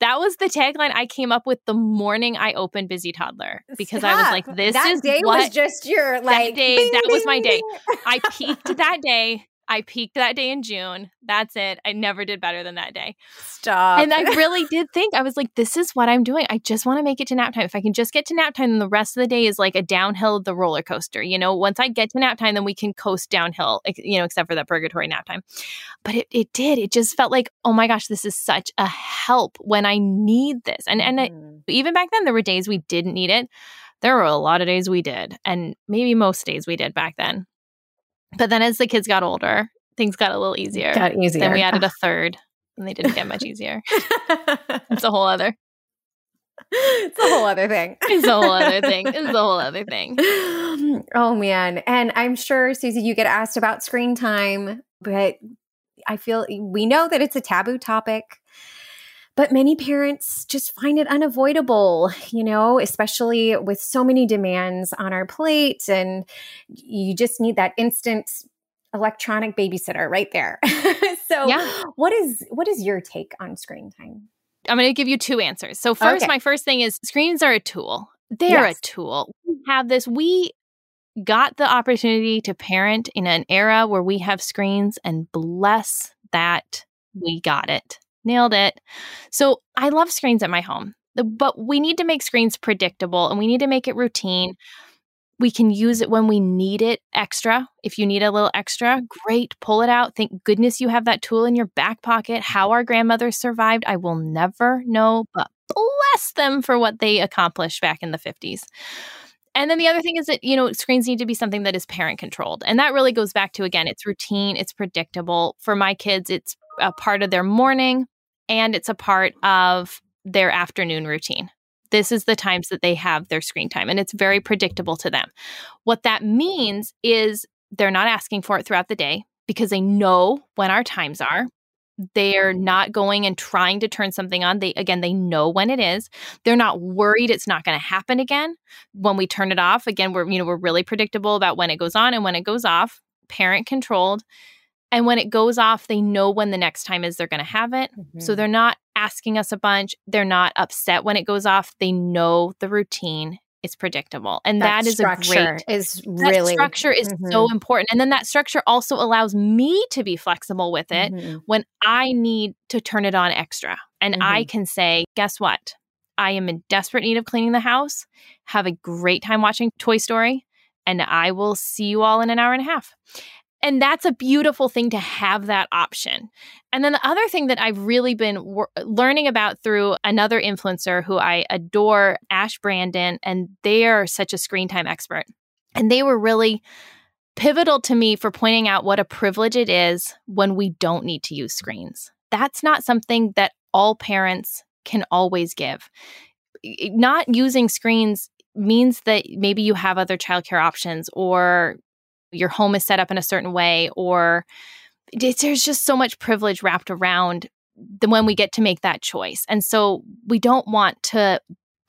that was the tagline I came up with the morning I opened Busy Toddler because Stop. I was like, "This
that
is
day
what,
was just your like
that day. Bing, that bing, was my day. I peaked that day. I peaked that day in June. That's it. I never did better than that day.
Stop.
And I really did think, I was like, this is what I'm doing. I just want to make it to nap time. If I can just get to nap time, then the rest of the day is like a downhill of the roller coaster. You know, once I get to nap time, then we can coast downhill, you know, except for that purgatory nap time. But it, it did. It just felt like, oh my gosh, this is such a help when I need this. And, and mm. I, even back then, there were days we didn't need it. There were a lot of days we did, and maybe most days we did back then. But then as the kids got older, things got a little easier.
Got easier.
Then we added a third, and they didn't get much easier. it's a whole other.
It's a whole other thing.
it's a whole other thing. It's a whole other thing.
Oh man. And I'm sure, Susie, you get asked about screen time, but I feel we know that it's a taboo topic but many parents just find it unavoidable, you know, especially with so many demands on our plate. And you just need that instant electronic babysitter right there. so yeah. what is what is your take on screen time?
I'm going to give you two answers. So first, okay. my first thing is screens are a tool. They're yes. a tool. We have this. We got the opportunity to parent in an era where we have screens, and bless that we got it. Nailed it. So I love screens at my home, but we need to make screens predictable and we need to make it routine. We can use it when we need it extra. If you need a little extra, great, pull it out. Thank goodness you have that tool in your back pocket. How our grandmothers survived, I will never know, but bless them for what they accomplished back in the 50s. And then the other thing is that, you know, screens need to be something that is parent controlled. And that really goes back to, again, it's routine, it's predictable. For my kids, it's a part of their morning and it's a part of their afternoon routine. This is the times that they have their screen time, and it's very predictable to them. What that means is they're not asking for it throughout the day because they know when our times are. They're not going and trying to turn something on. They again, they know when it is. They're not worried it's not going to happen again when we turn it off. Again, we're you know we're really predictable about when it goes on and when it goes off. Parent controlled. And when it goes off, they know when the next time is they're going to have it. Mm-hmm. So they're not asking us a bunch. They're not upset when it goes off. They know the routine is predictable. And that, that is a great
is really
structure is mm-hmm. so important. And then that structure also allows me to be flexible with it mm-hmm. when I need to turn it on extra. And mm-hmm. I can say, guess what? I am in desperate need of cleaning the house. Have a great time watching Toy Story. And I will see you all in an hour and a half. And that's a beautiful thing to have that option. And then the other thing that I've really been wor- learning about through another influencer who I adore, Ash Brandin, and they are such a screen time expert. And they were really pivotal to me for pointing out what a privilege it is when we don't need to use screens. That's not something that all parents can always give. Not using screens means that maybe you have other childcare options or your home is set up in a certain way or there's just so much privilege wrapped around the when we get to make that choice. And so we don't want to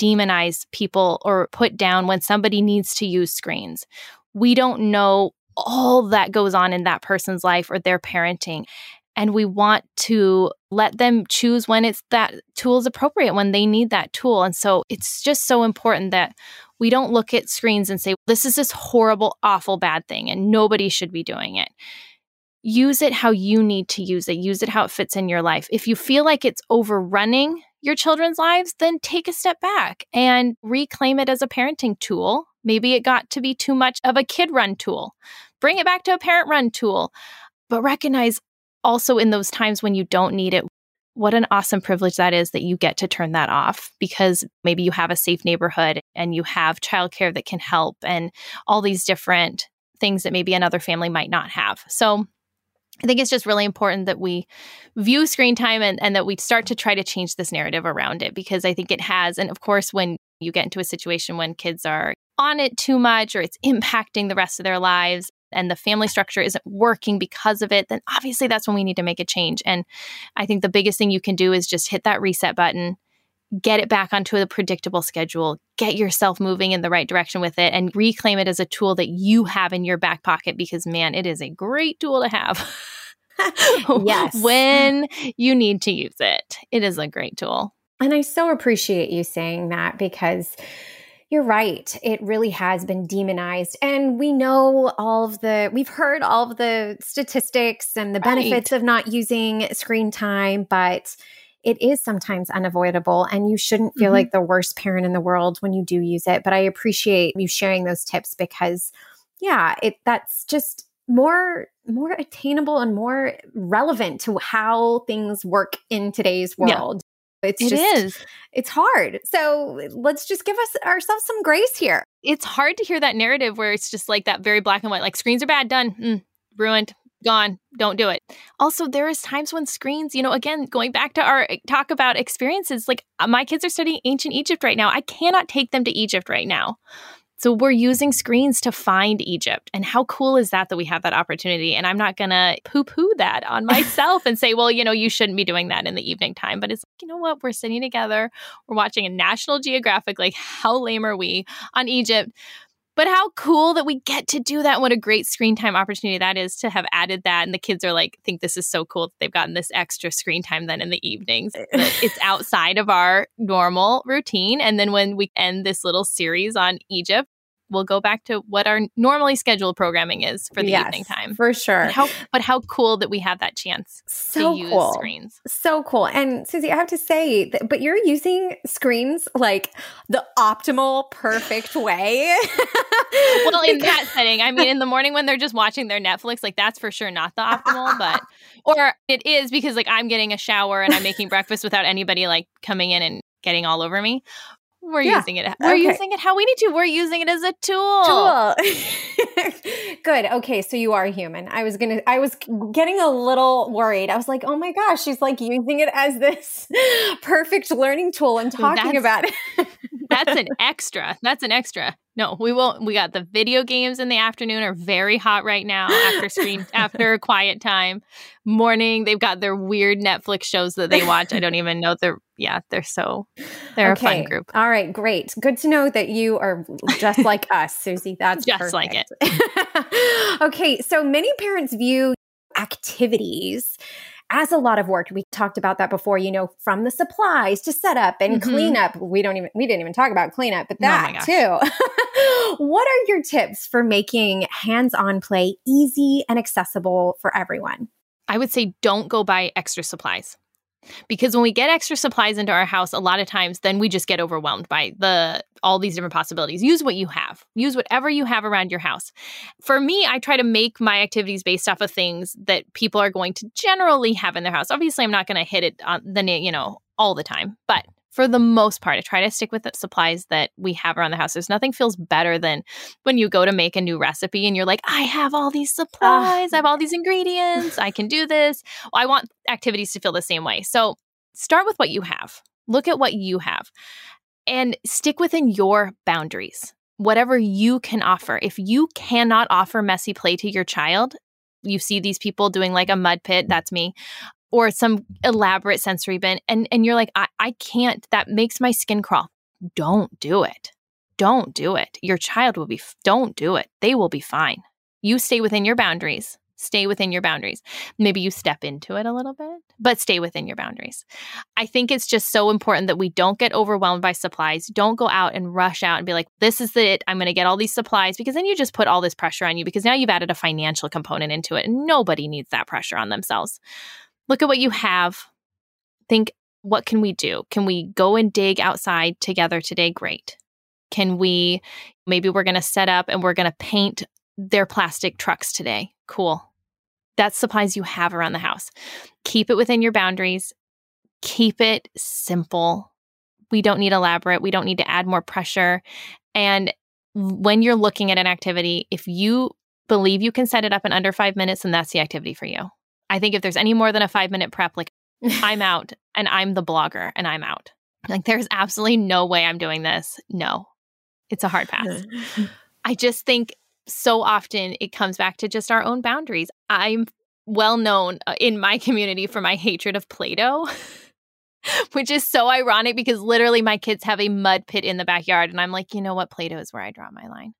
demonize people or put down when somebody needs to use screens. We don't know all that goes on in that person's life or their parenting. And we want to let them choose when it's that tool is appropriate, when they need that tool. And so it's just so important that we don't look at screens and say, this is this horrible, awful, bad thing, and nobody should be doing it. Use it how you need to use it. Use it how it fits in your life. If you feel like it's overrunning your children's lives, then take a step back and reclaim it as a parenting tool. Maybe it got to be too much of a kid run tool. Bring it back to a parent run tool. But recognize also in those times when you don't need it, what an awesome privilege that is that you get to turn that off because maybe you have a safe neighborhood and you have childcare that can help and all these different things that maybe another family might not have. So I think it's just really important that we view screen time and, and that we start to try to change this narrative around it because I think it has. And of course, when you get into a situation when kids are on it too much or it's impacting the rest of their lives, and the family structure isn't working because of it, then obviously that's when we need to make a change. And I think the biggest thing you can do is just hit that reset button, get it back onto a predictable schedule, get yourself moving in the right direction with it, and reclaim it as a tool that you have in your back pocket because, man, it is a great tool to have.
yes.
when you need to use it, it is a great tool.
And I so appreciate you saying that because you're right. It really has been demonized. And we know all of the, we've heard all of the statistics and the right. benefits of not using screen time, but it is sometimes unavoidable. And you shouldn't feel mm-hmm. like the worst parent in the world when you do use it. But I appreciate you sharing those tips because, yeah, it that's just more more attainable and more relevant to how things work in today's world. It's
it
just,
is.
It's hard. So let's just give us ourselves some grace here.
It's hard to hear that narrative where it's just like that very black and white, like screens are bad, done, mm, ruined, gone, don't do it. Also, there is times when screens, you know, again, going back to our eh, talk about experiences, like uh, my kids are studying ancient Egypt right now. I cannot take them to Egypt right now. So we're using screens to find Egypt. And how cool is that that we have that opportunity? And I'm not going to poo poo that on myself and say, well, you know, you shouldn't be doing that in the evening time. But it's like, you know what? We're sitting together, we're watching a National Geographic. Like, how lame are we on Egypt? But how cool that we get to do that. What a great screen time opportunity that is to have added that. And the kids are like, think this is so cool that they've gotten this extra screen time then in the evenings. Eh. it's outside of our normal routine. And then when we end this little series on Egypt, we'll go back to what our normally scheduled programming is for the yes, evening time.
For sure.
But how, but how cool that we have that chance so to use
cool.
screens.
So cool. And Susie, I have to say, that, but you're using screens like the optimal, perfect way.
well, in that setting, I mean, in the morning when they're just watching their Netflix, like that's for sure not the optimal, but, or it is because like I'm getting a shower and I'm making breakfast without anybody like coming in and getting all over me We're yeah. using it. We're okay. using it how we need to. We're using it as a tool.
Tool. Good. Okay, so you are human. I was gonna. I was getting a little worried. I was like, oh my gosh, she's like using it as this perfect learning tool and talking about it.
that's an extra. That's an extra. No, we won't. We got the video games in the afternoon are very hot right now after screen after quiet time. Morning, they've got their weird Netflix shows that they watch. I don't even know they're yeah, they're so they're okay. a fun group.
All right, great. Good to know that you are just like us, Susie. That's
just
perfect.
like it.
okay, so many parents view activities as a lot of work. We talked about that before, you know, from the supplies to set up and mm-hmm. cleanup. We don't even we didn't even talk about cleanup, but oh that oh too. what are your tips for making hands-on play easy and accessible for everyone?
I would say don't go buy extra supplies because when we get extra supplies into our house a lot of times then we just get overwhelmed by the all these different possibilities. Use what you have. Use whatever you have around your house. For me i try to make my activities based off of things that people are going to generally have in their house. Obviously i'm not going to hit it on the you know all the time but for the most part, I try to stick with the supplies that we have around the house. There's nothing feels better than when you go to make a new recipe and you're like, I have all these supplies, I ah. have all these ingredients, I can do this. I want activities to feel the same way. So start with what you have. Look at what you have and stick within your boundaries. Whatever you can offer. If you cannot offer messy play to your child, you see these people doing like a mud pit, that's me or some elaborate sensory bin and and you're like I, I can't that makes my skin crawl. Don't do it. Don't do it. Your child will be don't do it. They will be fine. You stay within your boundaries. Stay within your boundaries. Maybe you step into it a little bit but stay within your boundaries. I think it's just so important that we don't get overwhelmed by supplies. Don't go out and rush out and be like this is it. I'm going to get all these supplies because then you just put all this pressure on you because now you've added a financial component into it and nobody needs that pressure on themselves look at what you have. Think, what can we do? Can we go and dig outside together today? Great. Can we, maybe we're going to set up and we're going to paint their plastic trucks today. Cool. That's supplies you have around the house. Keep it within your boundaries. Keep it simple. We don't need elaborate. We don't need to add more pressure. And when you're looking at an activity, if you believe you can set it up in under five minutes, then that's the activity for you. I think if there's any more than a five minute prep, like I'm out and I'm the blogger and I'm out. Like there's absolutely no way I'm doing this. No, it's a hard pass. I just think so often it comes back to just our own boundaries. I'm well known uh, in my community for my hatred of Play Doh. Which is so ironic because literally my kids have a mud pit in the backyard. And I'm like, you know what? Play Doh is where I draw my line.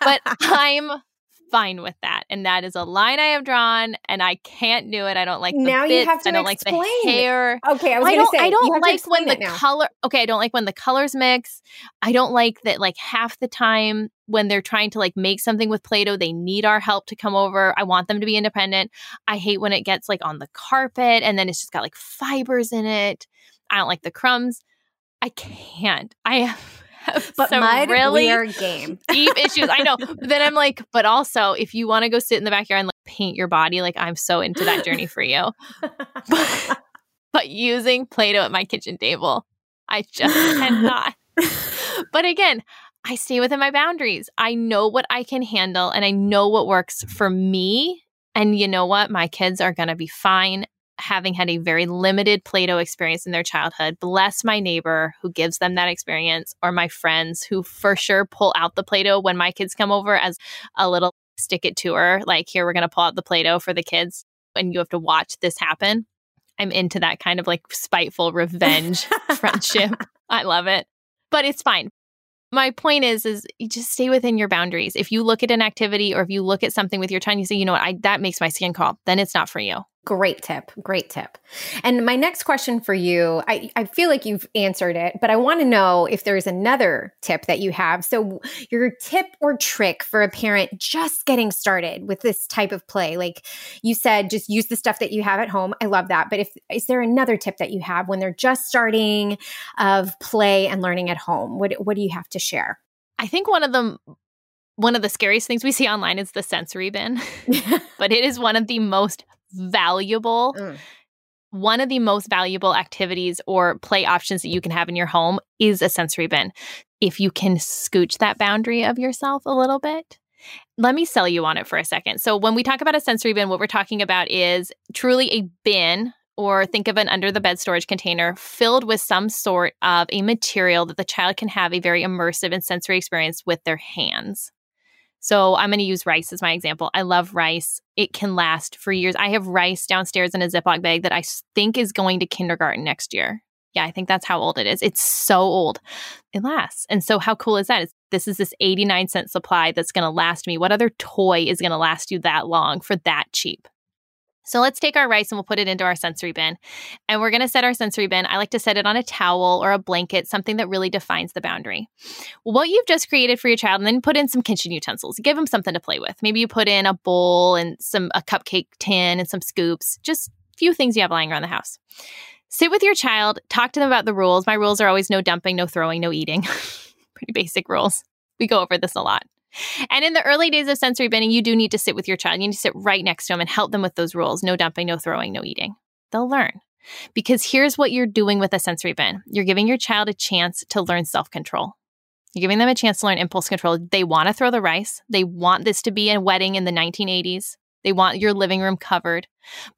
but I'm fine with that. And that is a line I have drawn and I can't do it. I don't like the now bits. you have to I don't explain. like the hair.
Okay, I was I
don't,
say,
I don't like when the color Okay, I don't like when the colors mix. I don't like that like half the time when they're trying to like make something with Play-Doh, they need our help to come over. I want them to be independent. I hate when it gets like on the carpet and then it's just got like fibers in it. I don't like the crumbs. I can't. I
but some mud, really weird game.
deep issues. I know. But then I'm like, but also if you want to go sit in the backyard and like paint your body, like I'm so into that journey for you. but, but using Play-Doh at my kitchen table, I just cannot. but again, I stay within my boundaries. I know what I can handle and I know what works for me. And you know what? My kids are going to be fine having had a very limited Play Doh experience in their childhood. Bless my neighbor who gives them that experience, or my friends who for sure pull out the Play Doh when my kids come over as a little stick it to her. Like, here, we're going to pull out the Play Doh for the kids, and you have to watch this happen. I'm into that kind of like spiteful revenge friendship. I love it. But it's fine. My point is, is you just stay within your boundaries. If you look at an activity or if you look at something with your child, you say, you know what, I, that makes my skin crawl, then it's not for you.
Great tip. Great tip. And my next question for you, I, I feel like you've answered it, but I want to know if there's another tip that you have. So, your tip or trick for a parent just getting started with this type of play, like you said, just use the stuff that you have at home. I love that. But if is there another tip that you have when they're just starting of play and learning at home? What what do you have to share?
I think one of the one of the scariest things we see online is the sensory bin, but it is one of the most valuable. Mm. one of the most valuable activities or play options that you can have in your home is a sensory bin. If you can scooch that boundary of yourself a little bit, let me sell you on it for a second. So, when we talk about a sensory bin, what we're talking about is truly a bin or think of an under the bed storage container filled with some sort of a material that the child can have a very immersive and sensory experience with their hands. So I'm going to use rice as my example. I love rice. It can last for years. I have rice downstairs in a Ziploc bag that I think is going to kindergarten next year. Yeah, I think that's how old it is. It's so old. It lasts. And so how cool is that? It's, this is this 89 cent supply that's going to last me. What other toy is going to last you that long for that cheap? So let's take our rice and we'll put it into our sensory bin. And we're going to set our sensory bin. I like to set it on a towel or a blanket, something that really defines the boundary. What you've just created for your child, and then put in some kitchen utensils. Give them something to play with. Maybe you put in a bowl and some a cupcake tin and some scoops. Just a few things you have lying around the house. Sit with your child, talk to them about the rules. My rules are always no dumping, no throwing, no eating. Pretty basic rules. We go over this a lot. And in the early days of sensory binning, you do need to sit with your child. You need to sit right next to them and help them with those rules no dumping, no throwing, no eating. They'll learn. Because here's what you're doing with a sensory bin you're giving your child a chance to learn self control. You're giving them a chance to learn impulse control. They want to throw the rice, they want this to be a wedding in the 1980s. They want your living room covered,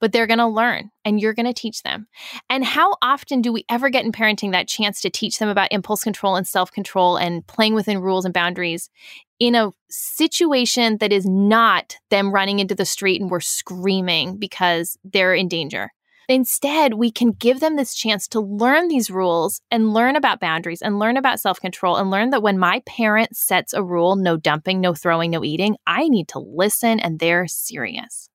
but they're going to learn and you're going to teach them. And how often do we ever get in parenting that chance to teach them about impulse control and self control and playing within rules and boundaries in a situation that is not them running into the street and we're screaming because they're in danger. Instead, we can give them this chance to learn these rules and learn about boundaries and learn about self control and learn that when my parent sets a rule no dumping, no throwing, no eating I need to listen and they're serious.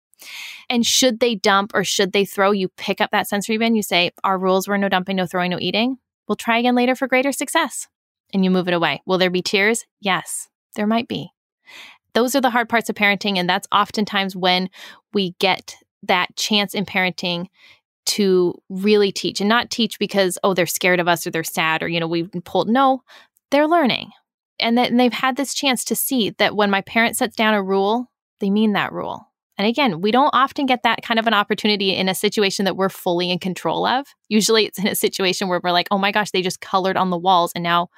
And should they dump or should they throw, you pick up that sensory bin, you say, Our rules were no dumping, no throwing, no eating. We'll try again later for greater success. And you move it away. Will there be tears? Yes. There might be. Those are the hard parts of parenting. And that's oftentimes when we get that chance in parenting to really teach and not teach because, oh, they're scared of us or they're sad or, you know, we've been pulled. No, they're learning. And, that, and they've had this chance to see that when my parent sets down a rule, they mean that rule. And again, we don't often get that kind of an opportunity in a situation that we're fully in control of. Usually it's in a situation where we're like, oh my gosh, they just colored on the walls. And now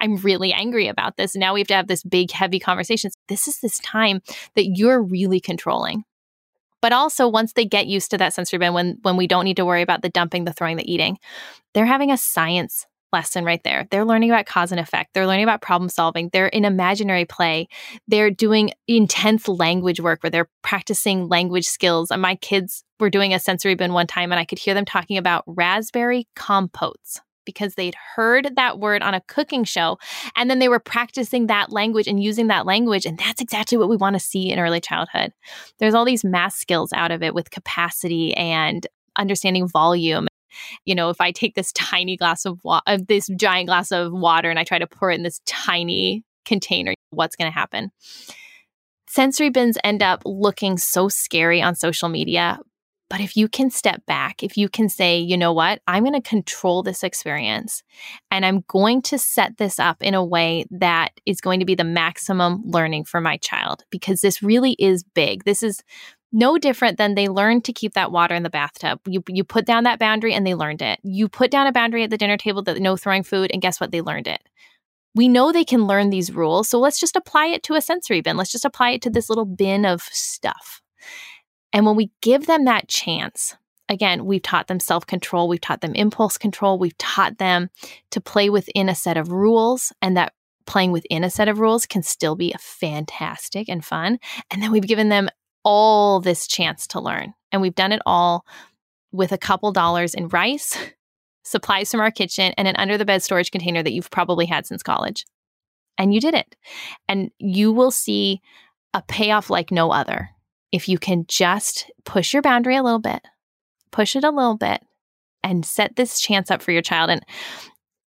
I'm really angry about this. And now we have to have this big, heavy conversation. This is this time that you're really controlling. But also once they get used to that sensory bin, when when we don't need to worry about the dumping, the throwing, the eating, they're having a science lesson right there. They're learning about cause and effect. They're learning about problem solving. They're in imaginary play. They're doing intense language work where they're practicing language skills. And my kids were doing a sensory bin one time and I could hear them talking about raspberry compotes because they'd heard that word on a cooking show and then they were practicing that language and using that language and that's exactly what we want to see in early childhood. There's all these math skills out of it with capacity and understanding volume you know, if I take this tiny glass of water, uh, this giant glass of water, and I try to pour it in this tiny container, what's going to happen? Sensory bins end up looking so scary on social media. But if you can step back, if you can say, you know what, I'm going to control this experience and I'm going to set this up in a way that is going to be the maximum learning for my child because this really is big. This is no different than they learned to keep that water in the bathtub. You you put down that boundary and they learned it. You put down a boundary at the dinner table that no throwing food and guess what? They learned it. We know they can learn these rules, so let's just apply it to a sensory bin. Let's just apply it to this little bin of stuff. And when we give them that chance, again, we've taught them self control, we've taught them impulse control, we've taught them to play within a set of rules, and that playing within a set of rules can still be fantastic and fun. And then we've given them all this chance to learn. And we've done it all with a couple dollars in rice, supplies from our kitchen, and an under the bed storage container that you've probably had since college. And you did it. And you will see a payoff like no other if you can just push your boundary a little bit, push it a little bit, and set this chance up for your child. And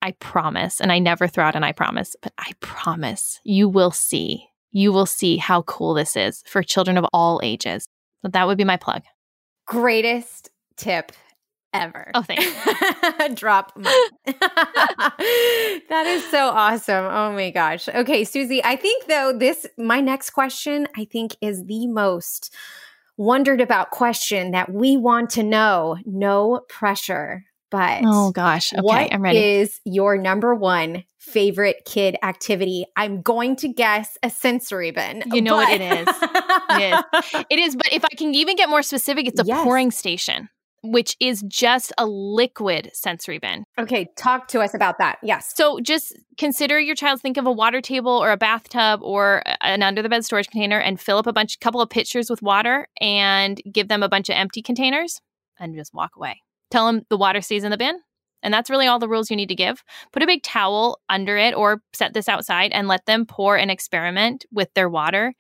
I promise, and I never throw out an I promise, but I promise you will see you will see how cool this is for children of all ages. So that would be my plug.
Greatest tip ever.
Oh, thanks.
Drop that is so awesome. Oh my gosh. Okay, Susie, I think though this my next question I think is the most wondered about question that we want to know. No pressure. But
oh gosh, okay,
what
I'm ready.
is your number one favorite kid activity? I'm going to guess a sensory bin.
You know
but-
what it is. It is. It is, but if I can even get more specific, it's a
Yes.
pouring station, which is just a liquid sensory bin.
okay, talk to us about that. Yes.
So just consider your child think of a water table or a bathtub or an under the bed storage container and fill up a bunch couple of pitchers with water and give them a bunch of empty containers and just walk away. Tell them the water stays in the bin. And that's really all the rules you need to give. Put a big towel under it or set this outside and let them pour and experiment with their water.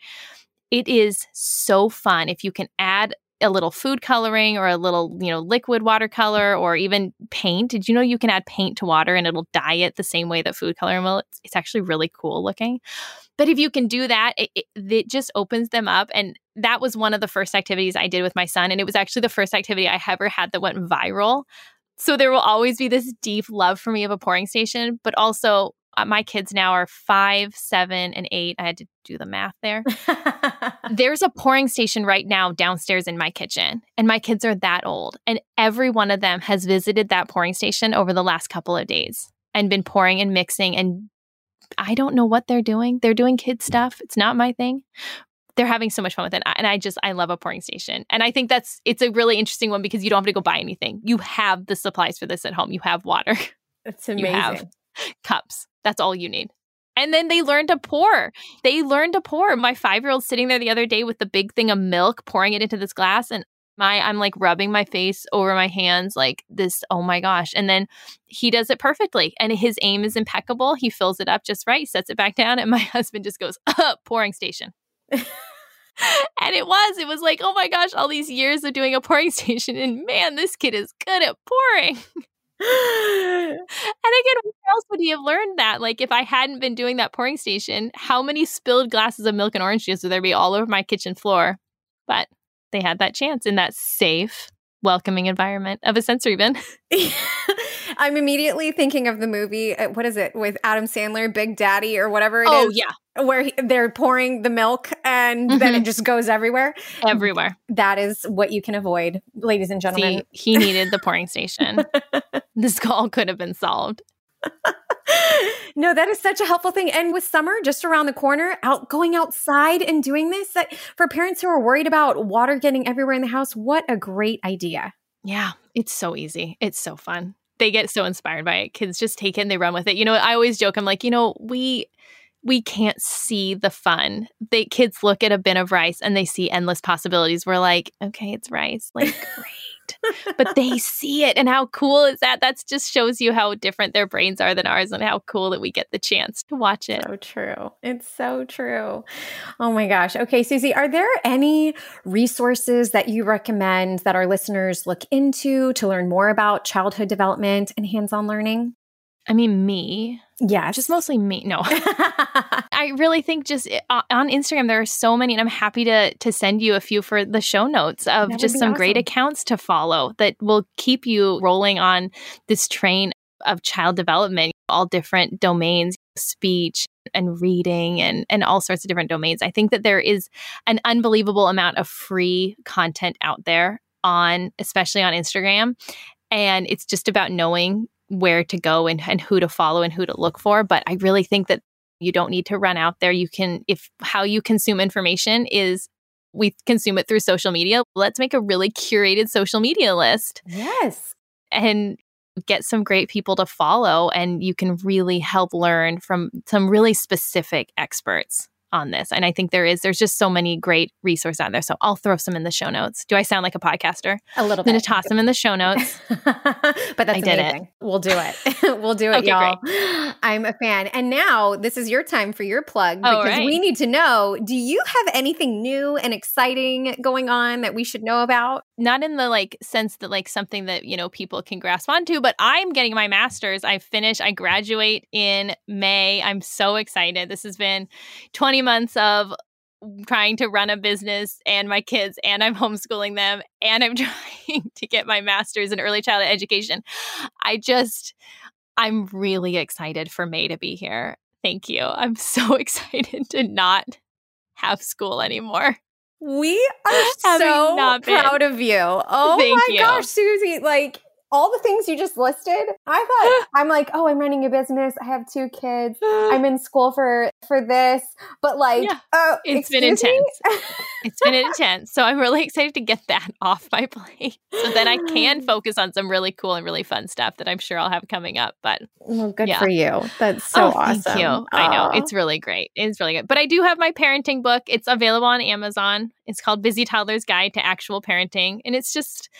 It is so fun if you can add a little food coloring or a little, you know, liquid watercolor or even paint. Did you know you can add paint to water and it'll dye it the same way that food coloring will? It's, it's actually really cool looking. But if you can do that, it, it, it just opens them up. And that was one of the first activities I did with my son. And it was actually the first activity I ever had that went viral. So there will always be this deep love for me of a pouring station, but also uh, my kids now are five, seven, and eight. I had to do the math there. There's a pouring station right now downstairs in my kitchen, and my kids are that old. And every one of them has visited that pouring station over the last couple of days and been pouring and mixing. And I don't know what they're doing. They're doing kid mm. stuff. It's not my thing. They're having so much fun with it. And I just, I love a pouring station. And I think that's, it's a really interesting one because you don't have to go buy anything. You have the supplies for this at home. You have water, You
amazing.
have. cups. That's all you need. And then they learn to pour. They learn to pour. My five year old sitting there the other day with the big thing of milk, pouring it into this glass. And my, I'm like rubbing my face over my hands, like this, oh my gosh. And then he does it perfectly. And his aim is impeccable. He fills it up just right, sets it back down. And my husband just goes, up, pouring station. and it was, it was like, oh my gosh, all these years of doing a pouring station. And man, this kid is good at pouring. And again, where else would he have learned that? Like, if I hadn't been doing that pouring station, how many spilled glasses of milk and orange juice would there be all over my kitchen floor? But they had that chance in that safe, welcoming environment of a sensory bin.
I'm immediately thinking of the movie. uh, What is it with Adam Sandler, Big Daddy, or whatever it is?
oh, yeah,
where he, they're pouring the milk and then it
Mhm.
just goes everywhere.
everywhere.
That is what you can avoid, ladies and gentlemen.
See, he needed the pouring station. this call could have been solved.
No, that is such a helpful thing. And with summer just around the corner, out going outside and doing this, that for parents who are worried about water getting everywhere in the house, what a great idea.
Yeah, it's so easy. It's so fun. They get so inspired by it. Kids just take it and they run with it. You know, I always joke, I'm like, you know, we we can't see the fun. They kids look at a bin of rice and they see endless possibilities. We're like, okay, it's rice. Like, but they see it and how cool is that? That just shows you how different their brains are than ours and how cool that we get the chance to watch it.
So true. It's so true. Oh my gosh. Okay, Susie, are there any resources that you recommend that our listeners look into to learn more about childhood development and hands on learning?
I mean, me,
Yeah.
just mostly me. No. I really think just uh, on Instagram there are so many, and I'm happy to to send you a few for the show notes of just some great accounts to follow that will keep you rolling on this train of child development, all different domains, speech and reading and and all sorts of different domains. I think that there is an unbelievable amount of free content out there on especially on Instagram and it's just about knowing where to go and, and who to follow and who to look for but i really think that you don't need to run out there. You can if how you consume information is we consume it through social media. Let's make a really curated social media list
yes.
and get some great people to follow and you can really help learn from some really specific experts on this and i think there is there's just so many great resources out there so i'll throw some in the show notes do i sound like a podcaster
A little
i'm going to toss them in the show notes
but that's
I did it.
We'll do it. we'll do it,
Okay,
y'all. I'm a fan. And now this is your time for your plug because
right.
we need to know do you have anything new and exciting going on that we should know about?
not in the like sense that like something that you know people can grasp onto but i'm getting my master's i finish i graduate in may i'm so excited this has been 20 months of trying to run a business and my kids and i'm homeschooling them and i'm trying to get my master's in early childhood education i just i'm really excited for may to be here thank you i'm so excited to not have school anymore
We are so proud of you. Oh
Thank
my
you.
gosh, Susie. Like all the things you just listed, I thought I'm like, oh, I'm running a business. I have two kids. I'm in school for for this, but like,
Yeah.
oh,
It's been
intense?
It's been intense. So I'm really excited to get that off my plate. So then I can focus on some really cool and really fun stuff that I'm sure I'll have coming up. But
well, good
Yeah.
for you. That's so
oh,
awesome.
Thank you. I know. It's really great. It's really good. But I do have my parenting book. It's available on Amazon. It's called Busy Toddler's Guide to Actual Parenting. And it's just,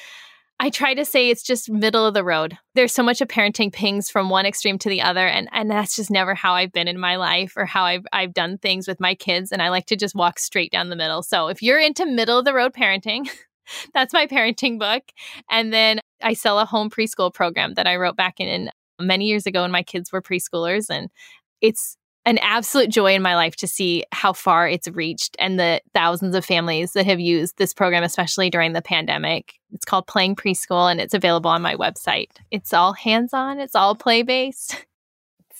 I try to say it's just middle of the road. There's so much of parenting pings from one extreme to the other. And, and that's just never how I've been in my life or how I've, I've done things with my kids. And I like to just walk straight down the middle. So if you're into middle of the road parenting, that's my parenting book. And then I sell a home preschool program that I wrote back in, in many years ago when my kids were preschoolers. And it's an absolute joy in my life to see how far it's reached and the thousands of families that have used this program, especially during the pandemic. It's called Playing Preschool and it's available on my website. It's all hands on, it's all play based.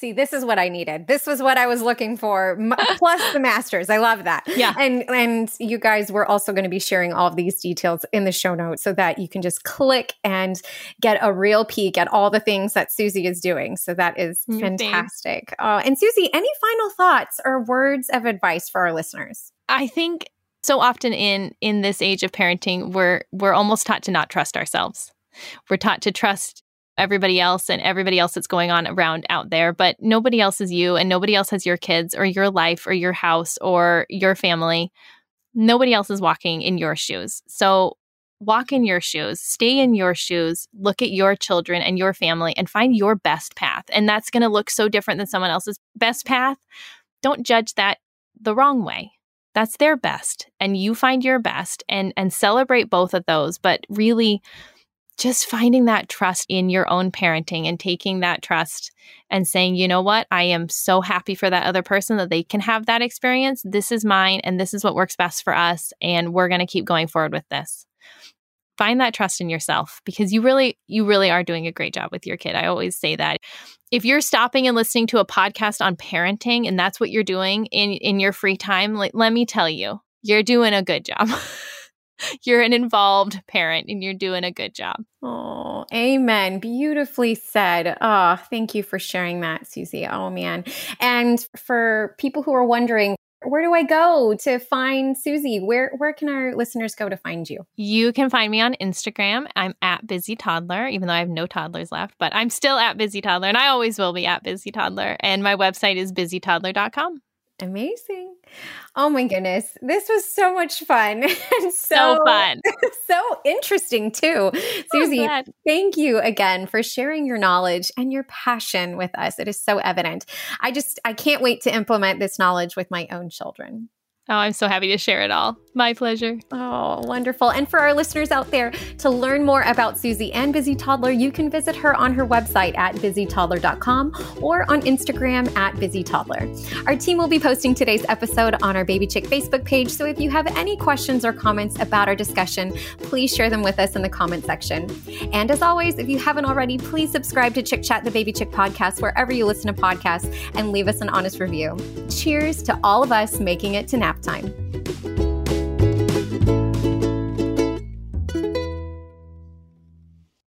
See, this is what I needed. This was what I was looking for. Plus the masters. I love that.
Yeah.
And and you guys were also going to be sharing all of these details in the show notes so that you can just click and get a real peek at all the things that Susie is doing. So that is
Mm,
fantastic. Uh, and Susie, any final thoughts or words of advice for our listeners?
I think so often in in this age of parenting, we're we're almost taught to not trust ourselves. We're taught to trust everybody else and everybody else that's going on around out there, but nobody else is you and nobody else has your kids or your life or your house or your family. Nobody else is walking in your shoes. So walk in your shoes, stay in your shoes, look at your children and your family and find your best path. And that's going to look so different than someone else's best path. Don't judge that the wrong way that's their best and you find your best and and celebrate both of those but really just finding that trust in your own parenting and taking that trust and saying you know what? I am so happy for that other person that they can have that experience. This is mine and this is what works best for us and we're going to keep going forward with this. Find that trust in yourself because you really you really are doing a great job with your kid. I always say that. If you're stopping and listening to a podcast on parenting and that's what you're doing in in your free time like let me tell you you're doing a good job you're an involved parent and you're doing a good job
Oh, amen. Beautifully said. Oh, thank you for sharing that, Susie. Oh, man. And for people who are wondering, where do I go to find Susie? Where where can our listeners go to find you?
you can find me on instagram i'm at busy toddler even though i have no toddlers left but i'm still at busy toddler and i always will be at busy toddler and my website is busytoddler.com
Amazing. Oh my goodness. This was so much fun. and so,
so fun
so interesting too. Oh, Susie,
glad.
thank you again for sharing your knowledge and your passion with us. It is so evident. I just I can't wait to implement this knowledge with my own children.
oh i'm so happy to share it all my pleasure
Oh, wonderful. And for our listeners out there, to learn more about Susie and Busy Toddler, you can visit her on her website at busytoddler.com or on Instagram at Busy Toddler. Our team will be posting today's episode on our Baby Chick Facebook page. So if you have any questions or comments about our discussion, please share them with us in the comment section. And as always, if you haven't already, please subscribe to Chick Chat, the Baby Chick podcast, wherever you listen to podcasts, and leave us an honest review. Cheers to all of us making it to nap time.